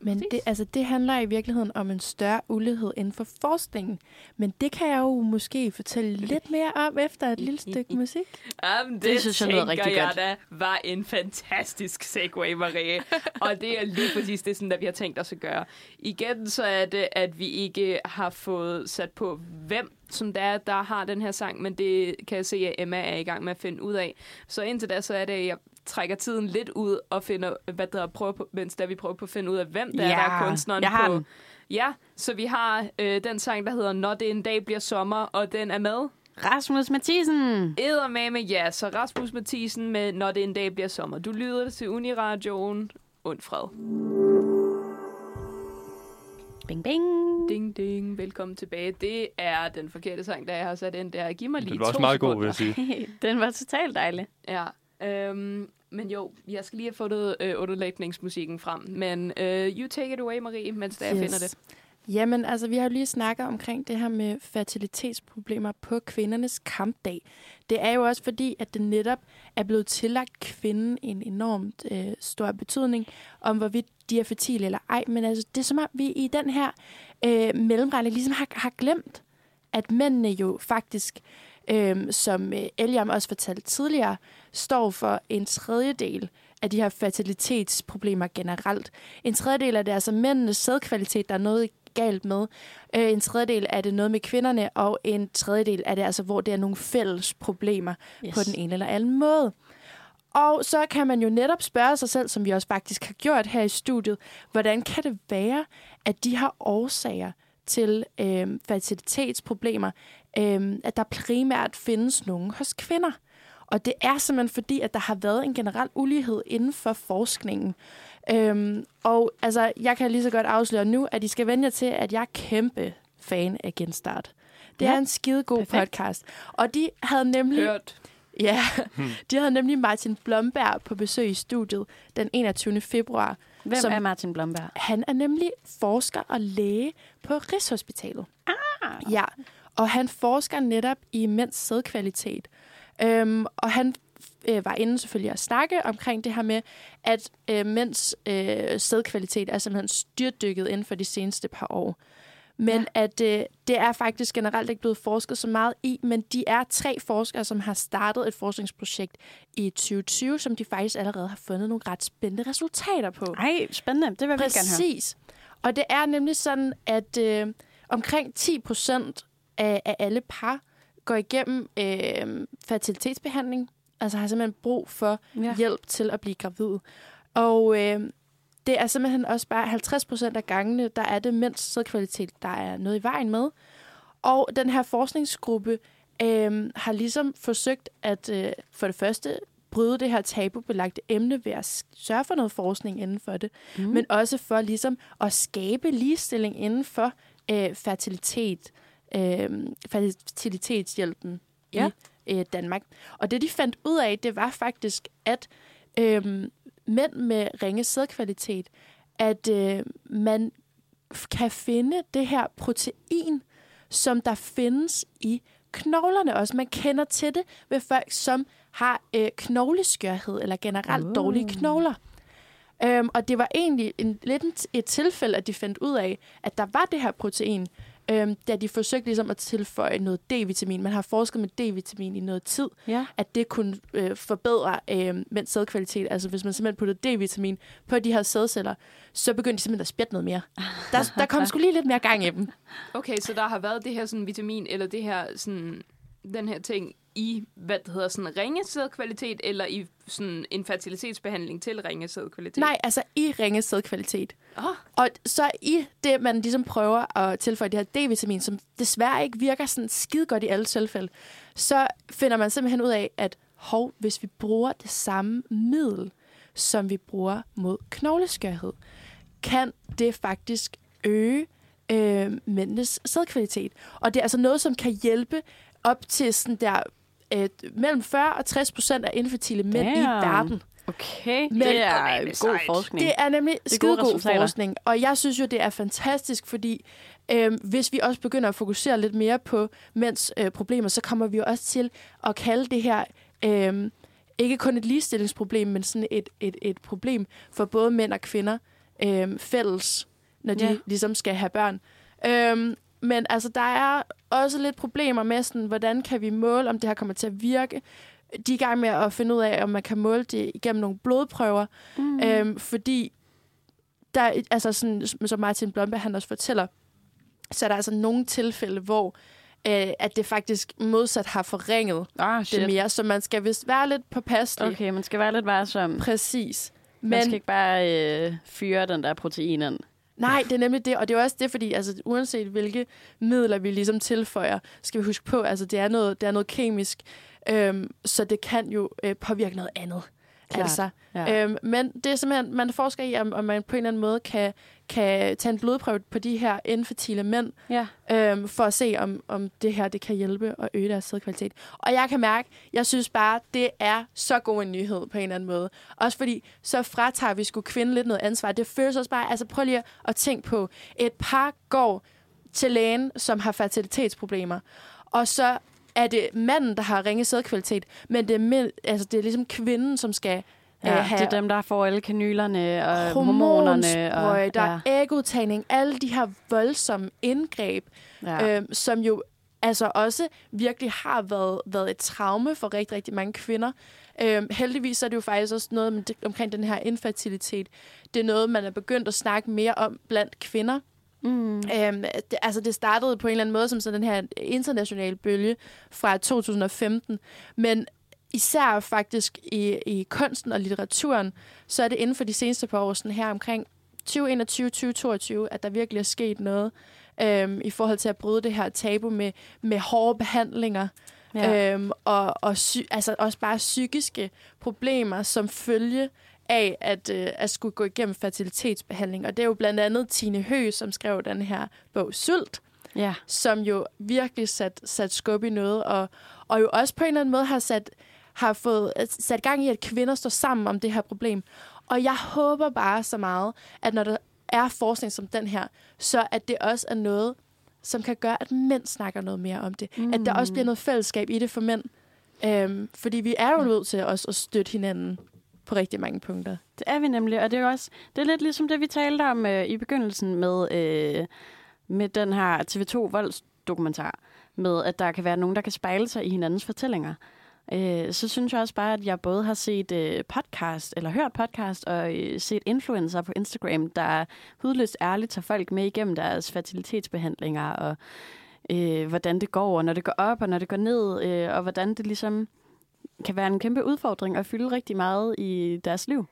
Men det, altså, det handler i virkeligheden om en større ulighed inden for forskningen. Men det kan jeg jo måske fortælle lidt mere om efter et lille stykke musik. Jamen, det, Det synes jeg lyder rigtig jeg godt. da var en fantastisk segue, Marie. og det er lige præcis det, sådan, der vi har tænkt os at gøre. Igen så er det, at vi ikke har fået sat på, hvem som der er, der har den her sang, men det kan jeg se, at Emma er i gang med at finde ud af. Så indtil da, så er det, at jeg trækker tiden lidt ud og finder, hvad der prøver på, mens der vi prøver på at finde ud af, hvem der er, der er kunstneren jeg har på. den. Ja, så vi har øh, den sang, der hedder Når det en dag bliver sommer, og den er med. Rasmus Mathisen! Eddermame, ja. Så Rasmus Mathisen med Når det en dag bliver sommer. Du lyder til Uniradioen. Und fred. Bing, bing. Ding, ding. Velkommen tilbage. Det er den forkerte sang, der jeg har sat ind der. Giv mig lige Den var også to meget god, vil jeg sige. Den var totalt dejlig. Ja. Øhm, men jo, jeg skal lige have fundet øh, underlægningsmusikken frem. Men øh, you take it away, Marie, mens yes. jeg finder det. Jamen, altså, vi har jo lige snakket omkring det her med fertilitetsproblemer på kvindernes kampdag. Det er jo også fordi, at det netop er blevet tillagt kvinden en enormt øh, stor betydning om, hvorvidt de er fertile eller ej. Men altså, det er som om, vi i den her øh, mellemregning ligesom har, har glemt, at mændene jo faktisk, øh, som øh, Eliam også fortalte tidligere, står for en tredjedel af de her fertilitetsproblemer generelt. En tredjedel af det er altså mændenes sædkvalitet, der er noget galt med. Øh, en tredjedel er det noget med kvinderne, og en tredjedel er det altså, hvor det er nogle fælles problemer yes. på den ene eller anden måde. Og så kan man jo netop spørge sig selv, som vi også faktisk har gjort her i studiet, hvordan kan det være, at de har årsager til øh, fertilitetsproblemer, øh, at der primært findes nogen hos kvinder. Og det er simpelthen fordi, at der har været en generel ulighed inden for forskningen. Øhm, og altså, jeg kan lige så godt afsløre nu, at I skal vende jer til, at jeg er kæmpe fan af Genstart. Det Ja. er en skide god Perfekt. podcast. Og de havde nemlig... Hørt. Ja, de havde nemlig Martin Blomberg på besøg i studiet den 21. februar. Hvem Som- er Martin Blomberg? Han er nemlig forsker og læge på Rigshospitalet. Ah. Ja, og han forsker netop i mænds sædkvalitet. Øhm, og han øh, var inde selvfølgelig at snakke omkring det her med, at øh, mænds øh, sædkvalitet er simpelthen styrtdykket inden for de seneste par år. Men ja. at øh, det er faktisk generelt ikke blevet forsket så meget i, men de er tre forskere, som har startet et forskningsprojekt i 2020, som de faktisk allerede har fundet nogle ret spændende resultater på. Ej, spændende. Det vil vi gerne høre. Præcis. Og det er nemlig sådan, at øh, omkring 10 procent af, af alle par går igennem øh, fertilitetsbehandling, altså har simpelthen brug for Ja. hjælp til at blive gravid. Og øh, det er simpelthen også bare 50 procent af gangene, der er det mænds sædkvalitet, der er noget i vejen med. Og den her forskningsgruppe øh, har ligesom forsøgt at øh, for det første bryde det her tabubelagte emne ved at sørge for noget forskning inden for det, mm. men også for ligesom at skabe ligestilling inden for øh, fertilitet, øh, fertilitetshjælpen Ja. i øh, Danmark. Og det, de fandt ud af, det var faktisk, at øh, mænd med ringe sædkvalitet, at øh, man kan finde det her protein, som der findes i knoglerne også. Man kender til det ved folk, som har øh, knogleskørhed eller generelt Uh. dårlige knogler. Øhm, og det var egentlig en, lidt et tilfælde, at de fandt ud af, at der var det her protein, øhm, da de forsøgte ligesom at tilføje noget D-vitamin. Man har forsket med D-vitamin i noget tid, Ja. at det kunne øh, forbedre øh, mænds sædkvalitet. Altså hvis man simpelthen puttede D-vitamin på de her sædceller, så begyndte de simpelthen at spjætte noget mere. Der, der kom sgu lige lidt mere gang i dem. Okay, så der har været det her sådan vitamin, eller det her sådan, den her ting i, hvad det hedder, sådan ringe sædkvalitet, eller i sådan en fertilitetsbehandling til ringe sædkvalitet? Nej, altså i ringe sædkvalitet. Oh, Og så i det, man ligesom prøver at tilføje det her D-vitamin, som desværre ikke virker sådan skide godt i alle tilfælde, så finder man simpelthen ud af, at hov, hvis vi bruger det samme middel, som vi bruger mod knogleskørhed, kan det faktisk øge øh, mændenes sædkvalitet. Og det er altså noget, som kan hjælpe op til sådan der øh, mellem 40 og 60 procent af infertile mænd Damn. i verden. Okay, Men- det er god sejt. forskning. Det er nemlig skidegod resultater. forskning, og jeg synes jo, det er fantastisk, fordi øh, hvis vi også begynder at fokusere lidt mere på mænds øh, problemer, så kommer vi jo også til at kalde det her øh, ikke kun et ligestillingsproblem, men sådan et, et, et problem for både mænd og kvinder øh, fælles, når de Ja. ligesom skal have børn. Øh, men altså, der er også lidt problemer med, sådan, hvordan kan vi måle, om det her kommer til at virke. De er i gang med at finde ud af, om man kan måle det igennem nogle blodprøver, Mm. Øhm, fordi der, er altså sådan, som Martin Blomberg han også fortæller, så er der altså nogle tilfælde, hvor øh, at det faktisk modsat har forringet ah, det mere, så man skal vist være lidt påpasselig. Okay, man skal være lidt varsom. Præcis. Man Men skal ikke bare øh, fyre den der protein ind nej, det er nemlig det, og det er også det, fordi altså, uanset hvilke midler vi ligesom tilføjer, skal vi huske på, altså det er noget, det er noget kemisk, øhm, så det kan jo øh, påvirke noget andet. Klart. Altså, Ja. Øhm, men det er simpelthen, man forsker i, om, om man på en eller anden måde kan, kan tage en blodprøve på de her infertile mænd, ja. øhm, for at se, om, om det her det kan hjælpe og øge deres sædkvalitet. Og jeg kan mærke, jeg synes bare, det er så god en nyhed på en eller anden måde. Også fordi, så fratager vi sgu kvinden lidt noget ansvar. Det føles også bare, altså prøv lige at tænke på, et par går til lægen, som har fertilitetsproblemer, og så er det manden, der har ringe sædkvalitet, men det er, mænd, altså det er ligesom kvinden, som skal ja. øh, have Det er dem, der får alle kanylerne og hormonerne. Og, ja. ægudtagning, alle de her voldsomme indgreb, ja. øhm, som jo altså også virkelig har været, været et traume for rigtig, rigtig mange kvinder. Øhm, heldigvis er det jo faktisk også noget det, omkring den her infertilitet. Det er noget, man er begyndt at snakke mere om blandt kvinder. Mm. Øhm, det, altså det startede på en eller anden måde som sådan den her internationale bølge fra 2015, men især faktisk i, i kunsten og litteraturen, så er det inden for de seneste par år sådan her omkring 2021-2022, at der virkelig er sket noget øhm, i forhold til at bryde det her tabu med, med hårde behandlinger, Ja. øhm, og, og sy- altså også bare psykiske problemer som følge af at, øh, at skulle gå igennem fertilitetsbehandling. Og det er jo blandt andet Tine Høgh, som skrev den her bog Sult, Ja. som jo virkelig sat, sat skub i noget, og, og jo også på en eller anden måde har sat, har fået øh, sat gang i, at kvinder står sammen om det her problem. Og jeg håber bare så meget, at når der er forskning som den her, så at det også er noget, som kan gøre, at mænd snakker noget mere om det. Mm. At der også bliver noget fællesskab i det for mænd. Øhm, fordi vi er jo nødt til også at støtte hinanden på rigtig mange punkter. Det er vi nemlig, og det er jo også det er lidt ligesom det, vi talte om øh, i begyndelsen med, øh, med den her TV2 voldsdokumentar, med at der kan være nogen, der kan spejle sig i hinandens fortællinger. Øh, så synes jeg også bare, at jeg både har set øh, podcast, eller hørt podcast, og øh, set influencer på Instagram, der hudløst ærligt tager folk med igennem deres fertilitetsbehandlinger, og øh, hvordan det går, og når det går op, og når det går ned, øh, og hvordan det ligesom kan være en kæmpe udfordring at fylde rigtig meget i deres liv.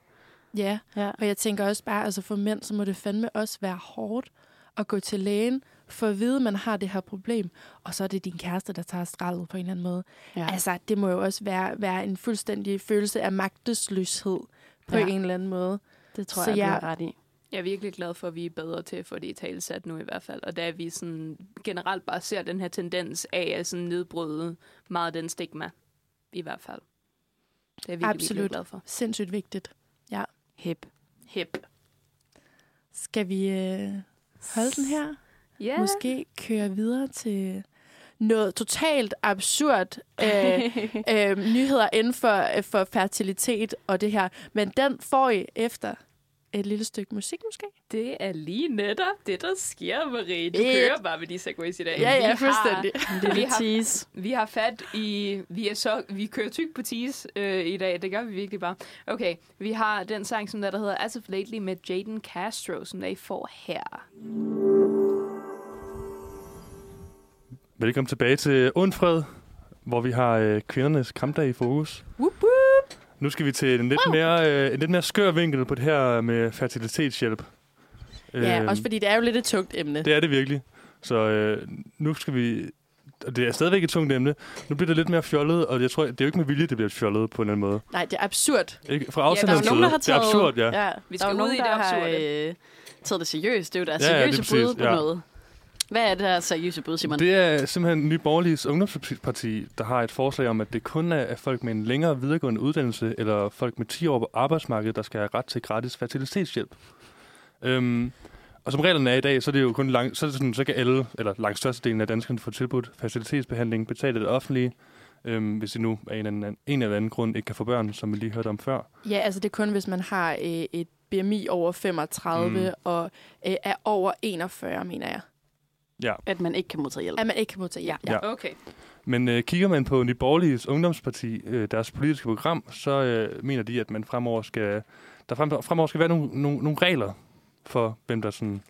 Ja, Ja. og jeg tænker også bare, altså for mænd, så må det fandme også være hårdt at gå til lægen, for at vide, at man har det her problem, og så er det din kæreste, der tager strallet på en eller anden måde. Ja. Altså, det må jo også være, være en fuldstændig følelse af magtesløshed på Ja. en eller anden måde. Det tror Så jeg, du jeg- har ret i. Jeg er virkelig glad for, at vi er bedre til at få det i talesat nu i hvert fald. Og da vi sådan generelt bare ser den her tendens af at sådan nedbryde meget af den stigma, i hvert fald. Det er virkelig, Absolut. virkelig glad for. Sindssygt vigtigt. Hip. Hip. Skal vi øh, holde den her? Ja. Måske køre videre til noget totalt absurd øh, øh, nyheder inden for, øh, for fertilitet og det her. Men den får I efter et lille stykke musik måske. Det er lige netop det, der sker, Marie. Du Et- kører bare med de segways i dag. Ja, ja, Vi har- fuldstændig. Vi Lille har, tease. vi har fat i... Vi, er så, vi kører tyk på tease øh, i dag. Det gør vi virkelig bare. Okay, vi har den sang, som der, der hedder As of Lately med Jaden Castro, som der I får her. Velkommen tilbage til Undfred, hvor vi har øh, kvindernes kampdag i fokus. Whoop. Nu skal vi til en lidt, mere, øh, en lidt mere skør vinkel på det her med fertilitetshjælp. Ja, Øhm, også fordi det er jo lidt et tungt emne. Det er det virkelig. Så øh, nu skal vi... Og det er stadigvæk et tungt emne. Nu bliver det lidt mere fjollet, og jeg tror, det er jo ikke med vilje, det bliver fjollet på en eller anden måde. Nej, det er absurd. Ikke? Fra der er afsenderens jo side. nogen, der har Det er taget- absurd, ja. Ja, Vi der skal er jo ud nogen, i det der har absurde. øh, taget det seriøst. Det er jo deres Ja, ja, seriøse bud præcis, på ja. noget. Hvad er det der seriøse bud, Simon? Det er simpelthen Nye Borgerliges ungdomsparti, der har et forslag om, at det kun er folk med en længere videregående uddannelse, eller folk med 10 år på arbejdsmarkedet, der skal have ret til gratis fertilitetshjælp. Øhm, og som reglerne er i dag, så er det jo kun lang, så, det sådan, så kan alle, eller langt størstedelen af danskerne få tilbudt facilitetsbehandling betalt af det offentlige, øhm, hvis de nu af en eller, anden, en eller anden grund ikke kan få børn, som vi lige hørte om før. Ja, altså det er kun, hvis man har øh, et BMI over 35 Mm. mm. og øh, er over 41, mener jeg. At man ikke kan modtage hjælp. At man ikke kan modtage hjælp. Ja. Ja. Okay. Men øh, kigger man på Nye Borgerliges ungdomsparti, øh, deres politiske program, så øh, mener de, at man fremover skal, der frem, fremover skal være nogle, nogle, nogle regler for, hvem der sådan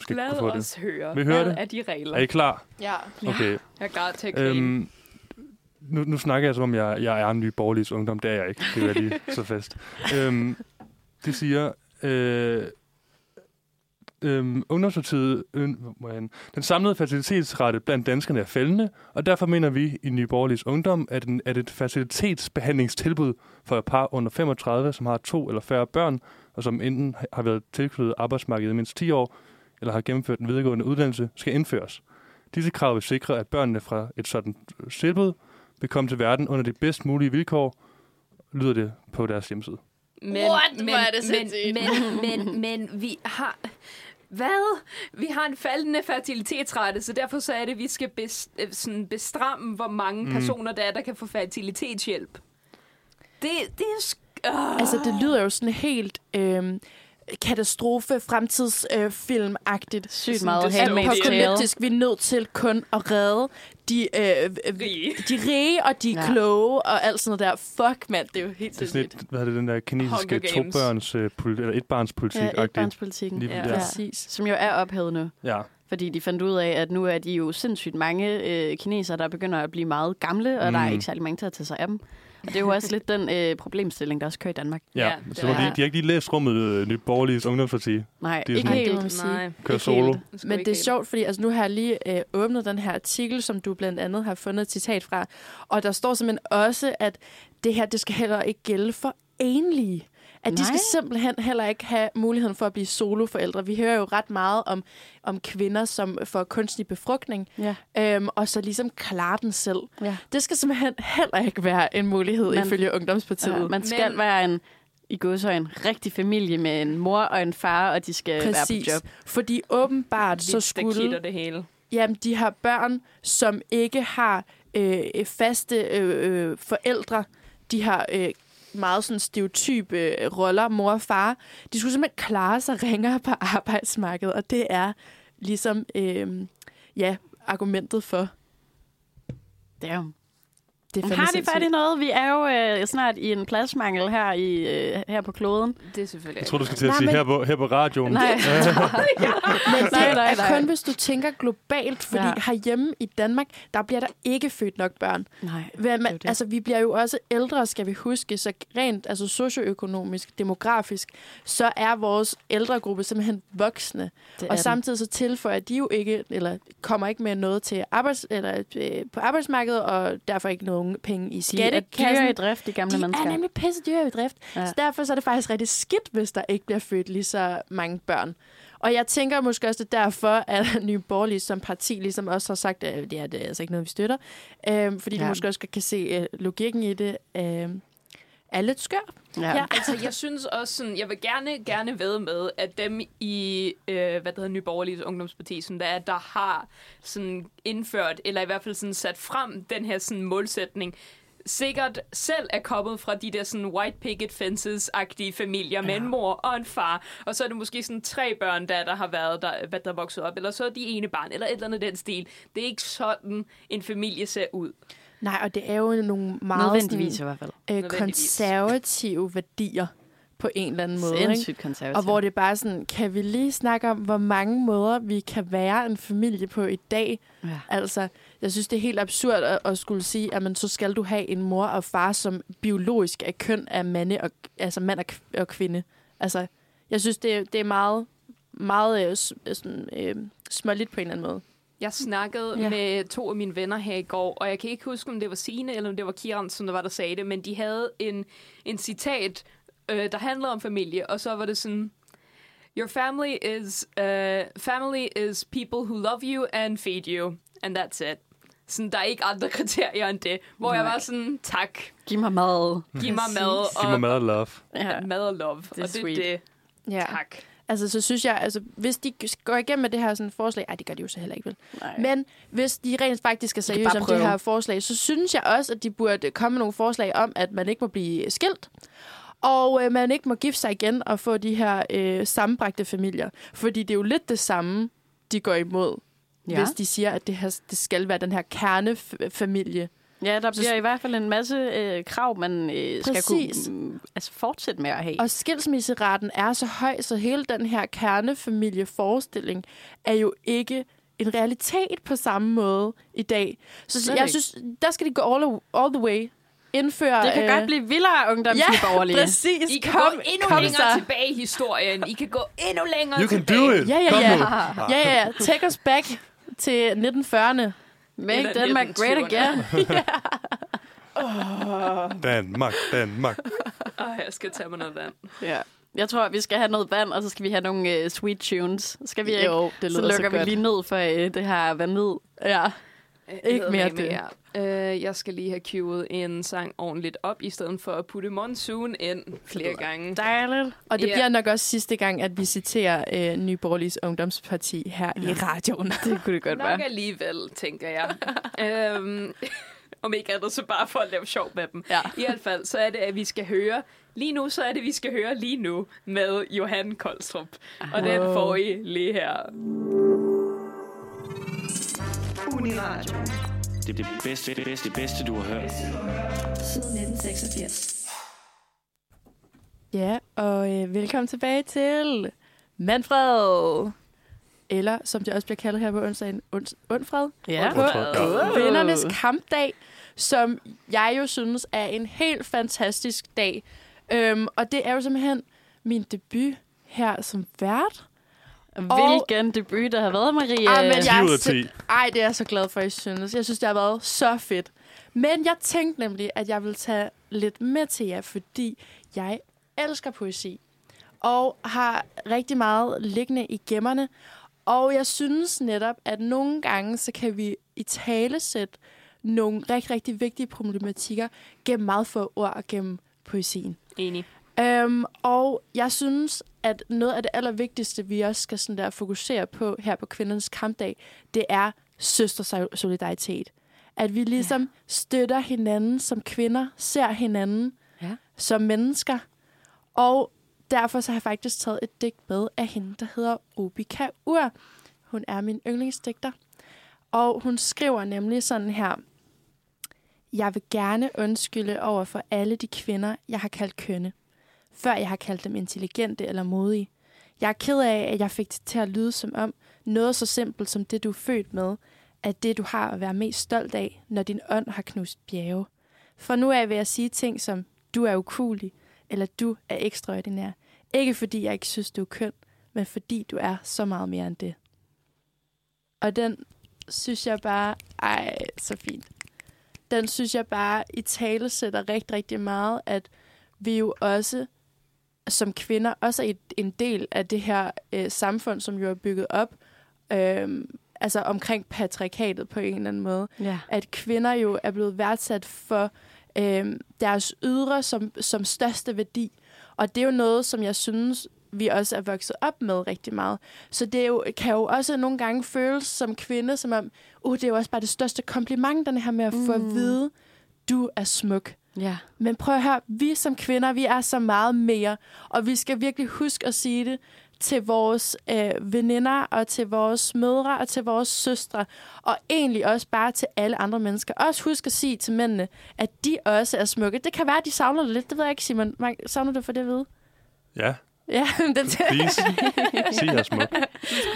skal Lad kunne få det. os høre. I høre Hvad det? er de regler? Er I klar? ja. Okay. Jeg er klar til at. Øhm, nu, nu snakker jeg som om, jeg, jeg er en ny borgerlig ungdom. Det er jeg ikke. Det vil jeg lige så fast. øhm, de siger, øh, øhm, ungdomspartiet, øh, er den samlede fertilitetsrate blandt danskerne er faldende, og derfor mener vi i Nye Borgerliges Ungdom, at, en, at et fertilitetsbehandlingstilbud for et par under 35, som har to eller færre børn, og som enten har været tilknyttet arbejdsmarkedet i mindst 10 år, eller har gennemført en videregående uddannelse, skal indføres. Disse krav vil sikre, at børnene fra et sådan tilbud vil komme til verden under de bedst mulige vilkår, lyder det på deres hjemmeside. Men, What? men, Hvor er det men, sindssygt. men, men, men vi har... Hvad? Vi har en faldende fertilitetsrate, så derfor så er det, at vi skal bes, øh, sådan bestramme, hvor mange Mm. personer der er, der kan få fertilitetshjælp. Det, det er... Sk-. Altså, det lyder jo sådan helt øh, katastrofe, fremtidsfilm-agtigt. Sygt meget. Apokalyptisk. Vi er nødt til kun at redde de, øh, Rige. de rige og de Ja. kloge og alt sådan noget der. Fuck, mand. Det er jo helt Det er sådan et, hvad er det, den der kinesiske to-børns, øh, poli- eller et-barns-politik. Ja, etbarnspolitikken. Lige Ja. ja. ja. Præcis. Som jo er ophævet nu. ja. Fordi de fandt ud af, at nu er de jo sindssygt mange øh, kinesere, der begynder at blive meget gamle, og mm. der er Mm. ikke særlig mange til at tage sig af dem. Og det er jo også lidt den øh, problemstilling, der også kører i Danmark. Ja, Ja, så er- de, de har ikke lige læst rummet øh, Nye Borgerliges Ungdomsparti. Nej, Det er ikke sådan- helt. Nej. Kører Ikke solo. helt. Men det er helt. sjovt, fordi altså, nu har jeg lige øh, åbnet den her artikel, som du blandt andet har fundet et citat fra. Og der står simpelthen også, at det her det skal heller ikke gælde for enlige. At de Nej. skal simpelthen heller ikke have muligheden for at blive soloforældre. Vi hører jo ret meget om, om kvinder, som får kunstig befrugtning, Ja. øhm, og så ligesom klare den selv. Ja. Det skal simpelthen heller ikke være en mulighed, Man- ifølge Ungdomspartiet. Ja, man skal Men- være en i godsøj en rigtig familie med en mor og en far, og de skal være Præcis. på job. Fordi åbenbart så skulle... det hele. Jamen, de har børn, som ikke har øh, faste øh, øh, forældre. De har øh, meget sådan stereotype øh, roller, mor og far. De skulle simpelthen klare sig ringere på arbejdsmarkedet, og det er ligesom, øh, ja, argumentet for. Damn. Det er Men har vi sindssygt. fat i noget? Vi er jo øh, snart i en pladsmangel her, i, øh, her på kloden. Det er selvfølgelig Jeg tror, du skal til at Nej, sige men- her på, her på radioen. Nej. Men det Nej, nej, er nej. kun, hvis du tænker globalt, fordi Ja. ja. herhjemme i Danmark, der bliver der ikke født nok børn. Nej. Hvad Det det. altså, vi bliver jo også ældre, skal vi huske, så rent altså socioøkonomisk, demografisk, så er vores ældregruppe simpelthen voksne. Og samtidig så tilføjer de jo ikke, eller kommer ikke med noget til arbejds, eller, øh, på arbejdsmarkedet, og derfor ikke nogen penge i de er dyre i drift, de gamle de mennesker. er nemlig pisse dyre i drift. Ja. Så derfor så er det faktisk rigtig skidt, hvis der ikke bliver født lige så mange børn. Og jeg tænker måske også, det er derfor, at Nye Borgerlige som parti ligesom også har sagt, at det er, det er altså ikke noget, vi støtter. Øhm, fordi ja. De måske også kan se øh, logikken i det. Øhm, er lidt skør. Ja. Ja. Altså, jeg synes også sådan, jeg vil gerne, gerne ved med, at dem i, øh, hvad det hedder, Nye Borgerlige Ungdomsparti, som der, er, der har sådan indført, eller i hvert fald sådan sat frem den her sådan målsætning, sikkert selv er kommet fra de der sådan white picket fences-agtige familier med en mor og en far, og så er det måske sådan tre børn, der, der har været der, hvad der er vokset op, eller så er de ene barn, eller et eller andet den stil. Det er ikke sådan, en familie ser ud. Nej, og det er jo nogle meget Nødvendigvis i sådan, hvert fald. øh, konservative værdier på en eller anden måde. Ikke? Sindssygt konservativt. Og hvor det er bare sådan, kan vi lige snakke om, hvor mange måder vi kan være en familie på i dag? Ja. Altså, jeg synes, det er helt absurd at, at skulle sige, at man, så skal du have en mor og far, som biologisk er køn af mande og, altså mand og, og kvinde. Altså, jeg synes, det, er- det er meget, meget øh, sådan, øh, småligt på en eller anden måde. Jeg snakkede ja. Med to af mine venner her i går, og jeg kan ikke huske, om det var Signe eller om det var Kieran, som der var, der sagde det, men de havde en, en citat, øh, der handlede om familie, og så var det sådan, Your family is, uh, family is people who love you and feed you, and that's it. Sådan, der er ikke andre kriterier end det. Hvor jeg var sådan, tak, Giv mig mad. giv mig mad og, Giv mig mad og love. Ja. mad og love. er og det sweet. er det. Ja. Tak. Altså, så synes jeg, altså, hvis de går igennem med det her sådan forslag, ej, det gør de jo så heller ikke, vel? Nej. Men hvis de rent faktisk er seriøse om det her forslag, så synes jeg også, at de burde komme med nogle forslag om, at man ikke må blive skilt, og øh, man ikke må gifte sig igen og få de her øh, sammenbragte familier. Fordi det er jo lidt det samme, de går imod, ja. hvis de siger, at det, her, det skal være den her kernefamilie. Ja, der Så- bliver i hvert fald en masse øh, krav, man øh, skal kunne mm, altså, fortsætte med at have. Og skilsmisseraten er så høj, så hele den her kernefamilieforestilling er jo ikke en realitet på samme måde i dag. Så Slet jeg ikke. synes, der skal de gå all, all the way. Indføre... det kan øh, godt blive vildere ungdomsborgerlige. Ja, præcis. I kan kom, gå endnu kom længere så. tilbage i historien. I kan gå endnu længere You can tilbage. do it. Ja, ja. Ja, ja, ja. Take us back til 1940'erne. Make Denmark great 1920'erne. again. Danmark, Danmark. Ej, jeg skal tage mig noget vand. ja. Jeg tror, vi skal have noget vand, og så skal vi have nogle uh, sweet tunes. Skal vi ikke? Jo, det så lyder lukker så vi godt. lige ned for uh, det her vanvid. Ja. Ikke mere det. det. Uh, jeg skal lige have queuet en sang ordentligt op, i stedet for at putte monsoon ind flere gange. Dejligt. Og det Ja. bliver nok også sidste gang, at vi citerer øh, Nye Borgerliges Ungdomsparti her i radioen. Det kunne det godt Nok være. alligevel, tænker jeg. um, om ikke andet, så bare for at lave sjov med dem. Ja. I hvert fald, så er det, at vi skal høre... Lige nu, så er det, vi skal høre lige nu med Johan Koldstrup. Og den får I lige her. Uniradio. Det er det bedste, det bedste, det bedste, du har hørt. Siden 1986. Ja, og øh, velkommen tilbage til Manfred. Eller, som det også bliver kaldet her på onsdagen, ons- Undfred. Ja. På Undfred. Vennernes kampdag, som jeg jo synes er en helt fantastisk dag. Øhm, og det er jo simpelthen min debut her som vært. Hvilken debut, der har været, Marie. Ah, men jeg 10 er af sim- 10. Ej, det er jeg så glad for, at I synes. Jeg synes, det har været så fedt. Men jeg tænkte nemlig, at jeg vil tage lidt med til jer, fordi jeg elsker poesi. Og har rigtig meget liggende i gemmerne. Og jeg synes netop, at nogle gange, så kan vi i tale sætte nogle rigtig, rigtig vigtige problematikker gennem meget få ord og gennem poesien. Enig. Øhm, og jeg synes, at noget af det allervigtigste, vi også skal sådan der fokusere på her på kvindernes kampdag, det er søstersolidaritet. At vi ligesom ja. støtter hinanden som kvinder, ser hinanden Ja. som mennesker. Og derfor så har jeg faktisk taget et digt med af hende, der hedder Rubika Ur. Hun er min yndlingsdigter. Og hun skriver nemlig sådan her. Jeg vil gerne undskylde over for alle de kvinder, jeg har kaldt kønne. Før jeg har kaldt dem intelligente eller modige. Jeg er ked af, at jeg fik det til at lyde som om noget så simpelt som det, du er født med, at det, du har at være mest stolt af, når din ånd har knust bjerge. For nu er jeg ved at sige ting som, du er ukulig, eller du er ekstraordinær. Ikke fordi jeg ikke synes, du er køn, men fordi du er så meget mere end det. Og den synes jeg bare, ej, så fint. Den synes jeg bare i tale sætter rigtig, rigtig meget, at vi jo også som kvinder også er et, en del af det her øh, samfund, som jo er bygget op øh, altså omkring patriarkatet på en eller anden måde. Ja. At kvinder jo er blevet værdsat for øh, deres ydre som, som største værdi. Og det er jo noget, som jeg synes, vi også er vokset op med rigtig meget. Så det er jo, kan jo også nogle gange føles som kvinde, som om, uh, det er jo også bare det største kompliment, den her med at få at Mm. vide, du er smuk. Ja. Men prøv at høre, vi som kvinder, vi er så meget mere, og vi skal virkelig huske at sige det til vores øh, veninder, og til vores mødre, og til vores søstre, og egentlig også bare til alle andre mennesker. Også husk at sige til mændene, at de også er smukke. Det kan være, at de savner det lidt, det ved jeg ikke, Simon. Man- Savner du for det at vide? Ja, Ja, den please. Sig jer smuk.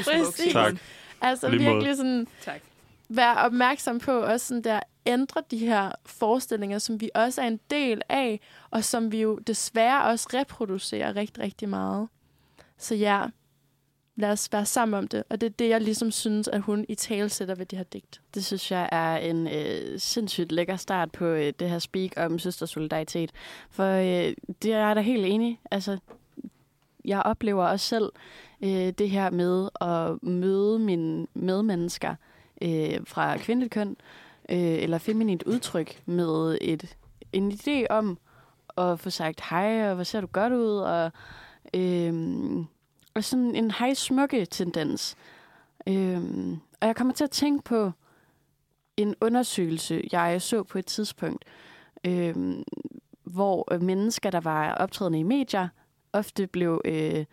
Præcis. Tak. Altså Lige måde. virkelig sådan, Tak. være opmærksom på også sådan der, ændre de her forestillinger, som vi også er en del af, og som vi jo desværre også reproducerer rigtig, rigtig meget. Så ja, lad os være sammen om det. Og det er det, jeg ligesom synes, at hun i tale sætter ved det her digt. Det synes jeg er en øh, sindssygt lækker start på øh, det her speak om søstersolidaritet. For øh, det er jeg da helt enig. Altså, jeg oplever også selv øh, det her med at møde mine medmennesker øh, fra kvindeligt køn øh, eller feminint udtryk med et, en idé om at få sagt hej, og hvor ser du godt ud, og, øh, og sådan en hej smukke tendens. Øh, og jeg kommer til at tænke på en undersøgelse, jeg så på et tidspunkt, øh, hvor mennesker, der var optrædende i medier, ofte blev øh,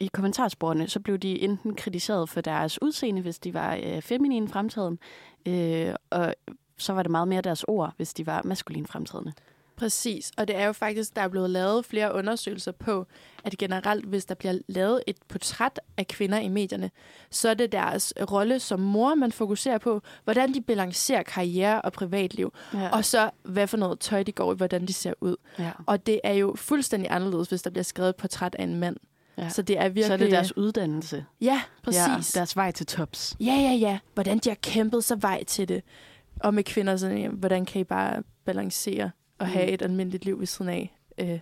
i kommentarsporene, så blev de enten kritiseret for deres udseende, hvis de var øh, feminin fremtræden, øh, og så var det meget mere deres ord, hvis de var maskulin fremtrædende. Præcis, og det er jo faktisk, der er blevet lavet flere undersøgelser på, at generelt, hvis der bliver lavet et portræt af kvinder i medierne, så er det deres rolle som mor, man fokuserer på, hvordan de balancerer karriere og privatliv, Ja. og så hvad for noget tøj de går i, hvordan de ser ud. ja. Og det er jo fuldstændig anderledes, hvis der bliver skrevet et portræt af en mand. Ja. Så det er virkelig... Så er det deres uddannelse. Ja, præcis. Ja, deres vej til tops. Ja, ja, ja. Hvordan de har kæmpet sig vej til det. Og med kvinder, sådan, ja, hvordan kan I bare balancere og Mm. have et almindeligt liv ved siden af? Øh,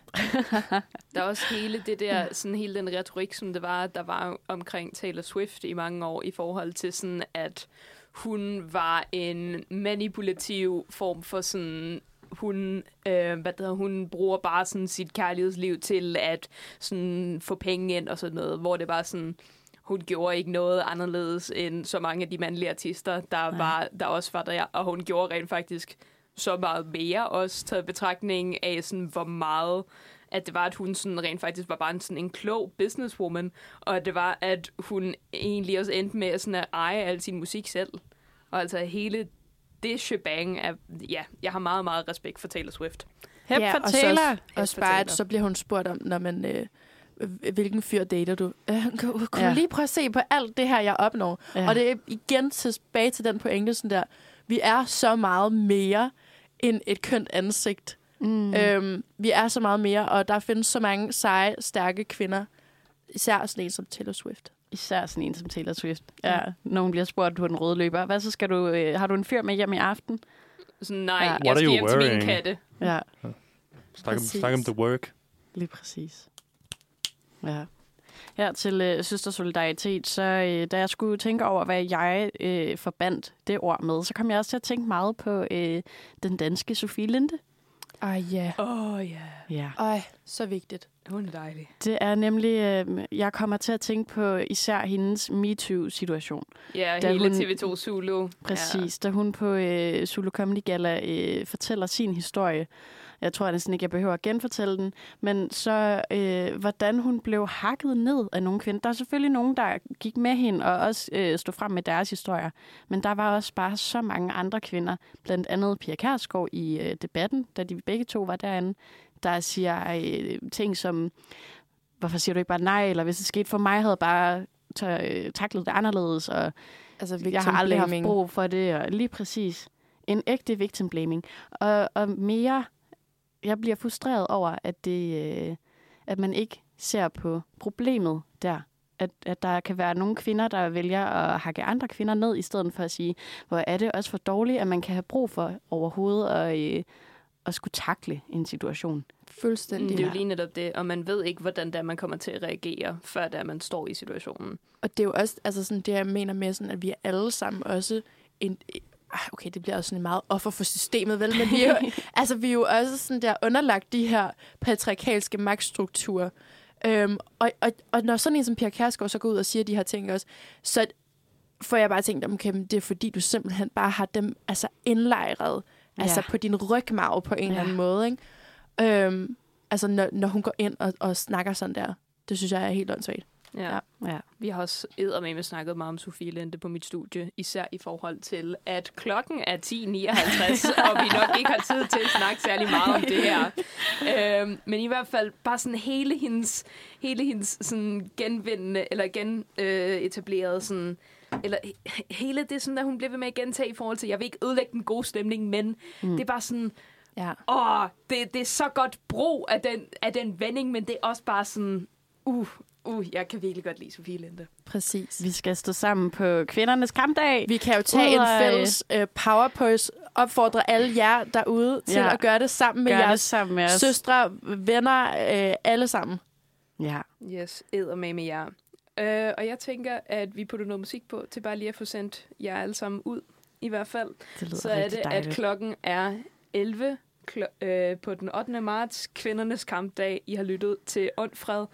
Der er også hele det der, sådan hele den retorik, som det var, der var omkring Taylor Swift i mange år, i forhold til sådan, at hun var en manipulativ form for sådan hun, øh, hvad hedder, hun bruger bare sådan sit kærlighedsliv til at sådan få penge ind og sådan noget, hvor det var sådan, hun gjorde ikke noget anderledes end så mange af de mandlige artister, der, Nej. var, der også var der, og hun gjorde rent faktisk så meget mere, også taget betragtning af, sådan, hvor meget at det var, at hun sådan rent faktisk var bare en, sådan en klog businesswoman, og at det var, at hun egentlig også endte med sådan at eje al sin musik selv. Og altså hele det shebang er, ja, jeg har meget, meget respekt for Taylor Swift. Hep Ja, for og så Taylor. at Taylor. så bliver hun spurgt om, når man... Øh, hvilken fyr dater du? Øh, kan, kan Ja. du lige prøve at se på alt det her, jeg opnår? Ja. Og det er igen tilbage til den pointe, sådan der, vi er så meget mere end et kønt ansigt. Mm. Øhm, vi er så meget mere, og der findes så mange seje, stærke kvinder. Især sådan en som Taylor Swift. Især sådan en som Taylor Swift. Ja, når hun bliver spurgt på den røde løber. Hvad så skal du... Øh, har du en fyr med hjem i aften? Sådan, nej, Ja. ja. What jeg skal hjem til wearing? katte. Ja. Snak om, snak om the work. Lige præcis. Ja. Her til øh, Søstersolidaritet, så øh, da jeg skulle tænke over, hvad jeg øh, forbandt det ord med, så kom jeg også til at tænke meget på øh, den danske Sofie Linde. Ej, ja. Åh, ja. Ja. Ej, så vigtigt. Hun er dejlig. Det er nemlig, øh, jeg kommer til at tænke på især hendes MeToo-situation. Ja, Da hele hun- TV2 Zulu. Præcis, ja. da hun på øh, Zulu Comedy Gala øh, fortæller sin historie. Jeg tror næsten ikke, jeg behøver at genfortælle den. Men så, øh, hvordan hun blev hakket ned af nogle kvinder. Der er selvfølgelig nogen, der gik med hende og også øh, stod frem med deres historier. Men der var også bare så mange andre kvinder. Blandt andet Pia Kærsgaard i øh, debatten, da de begge to var derinde. Der siger øh, ting som, hvorfor siger du ikke bare nej? Eller hvis det skete for mig, havde bare tør, øh, taklet det anderledes. Og Altså, jeg har aldrig haft blaming. brug for det, og lige præcis. En ægte victim blaming. Og, og mere, jeg bliver frustreret over, at, det, øh, at man ikke ser på problemet der. At, at der kan være nogle kvinder, der vælger at hakke andre kvinder ned, i stedet for at sige, hvor er det også for dårligt, at man kan have brug for overhovedet at, øh, at skulle takle en situation. Fuldstændig. Det er jo lige netop det, og man ved ikke, hvordan det er, man kommer til at reagere, før det er, man står i situationen. Og det er jo også altså sådan, det, jeg mener med, sådan, at vi er alle sammen også en... Ej, Okay, det bliver også sådan meget offer for systemet, vel? Men vi er jo, altså, vi er jo også sådan der underlagt de her patriarkalske magtstrukturer. Øhm, og, og, og når sådan en som Pia Kærsgaard så går ud og siger de her ting også, så får jeg bare tænkt, okay, men det er fordi, du simpelthen bare har dem altså indlejret ja. altså på din rygmarv på en ja. eller anden måde. Ikke? Øhm, altså, når, når hun går ind og, og snakker sådan der. Det synes jeg er helt åndssvagt. Ja. Ja. Ja. Vi har også eddermame snakket meget om Sofie Linde på mit studie, især i forhold til, at klokken er 10.59, og vi nok ikke har tid til at snakke særlig meget om det her. Øhm, men i hvert fald bare sådan hele hendes, hele hendes sådan genvindende, eller genetablerede øh, sådan eller he- hele det, sådan, der hun bliver ved med at gentage i forhold til, jeg vil ikke ødelægge den gode stemning, men mm. det er bare sådan, Ja. åh, det, det er så godt brug af den, af den vending, men det er også bare sådan, uh, uh, jeg kan virkelig godt lide Sofie Linde. Præcis. Vi skal stå sammen på kvindernes kampdag. Vi kan jo tage Ud en fælles øh, powerpost, opfordre alle jer derude til Ja. at gøre det sammen med Gør jeres sammen med os. søstre, venner, øh, alle sammen. Ja. Yes, æder med med jer. Øh, og jeg tænker, at vi putter noget musik på, til bare lige at få sendt jer alle sammen ud, i hvert fald. Det lyder Så er det, rigtig at dejligt. klokken er 11 kl- øh, på den 8. marts, kvindernes kampdag. I har lyttet til Åndfred,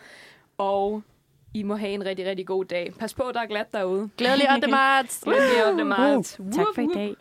og I må have en rigtig, rigtig god dag. Pas på, der er glat derude. Glædelig 8. marts! Glædelig 8. marts. Tak for i dag.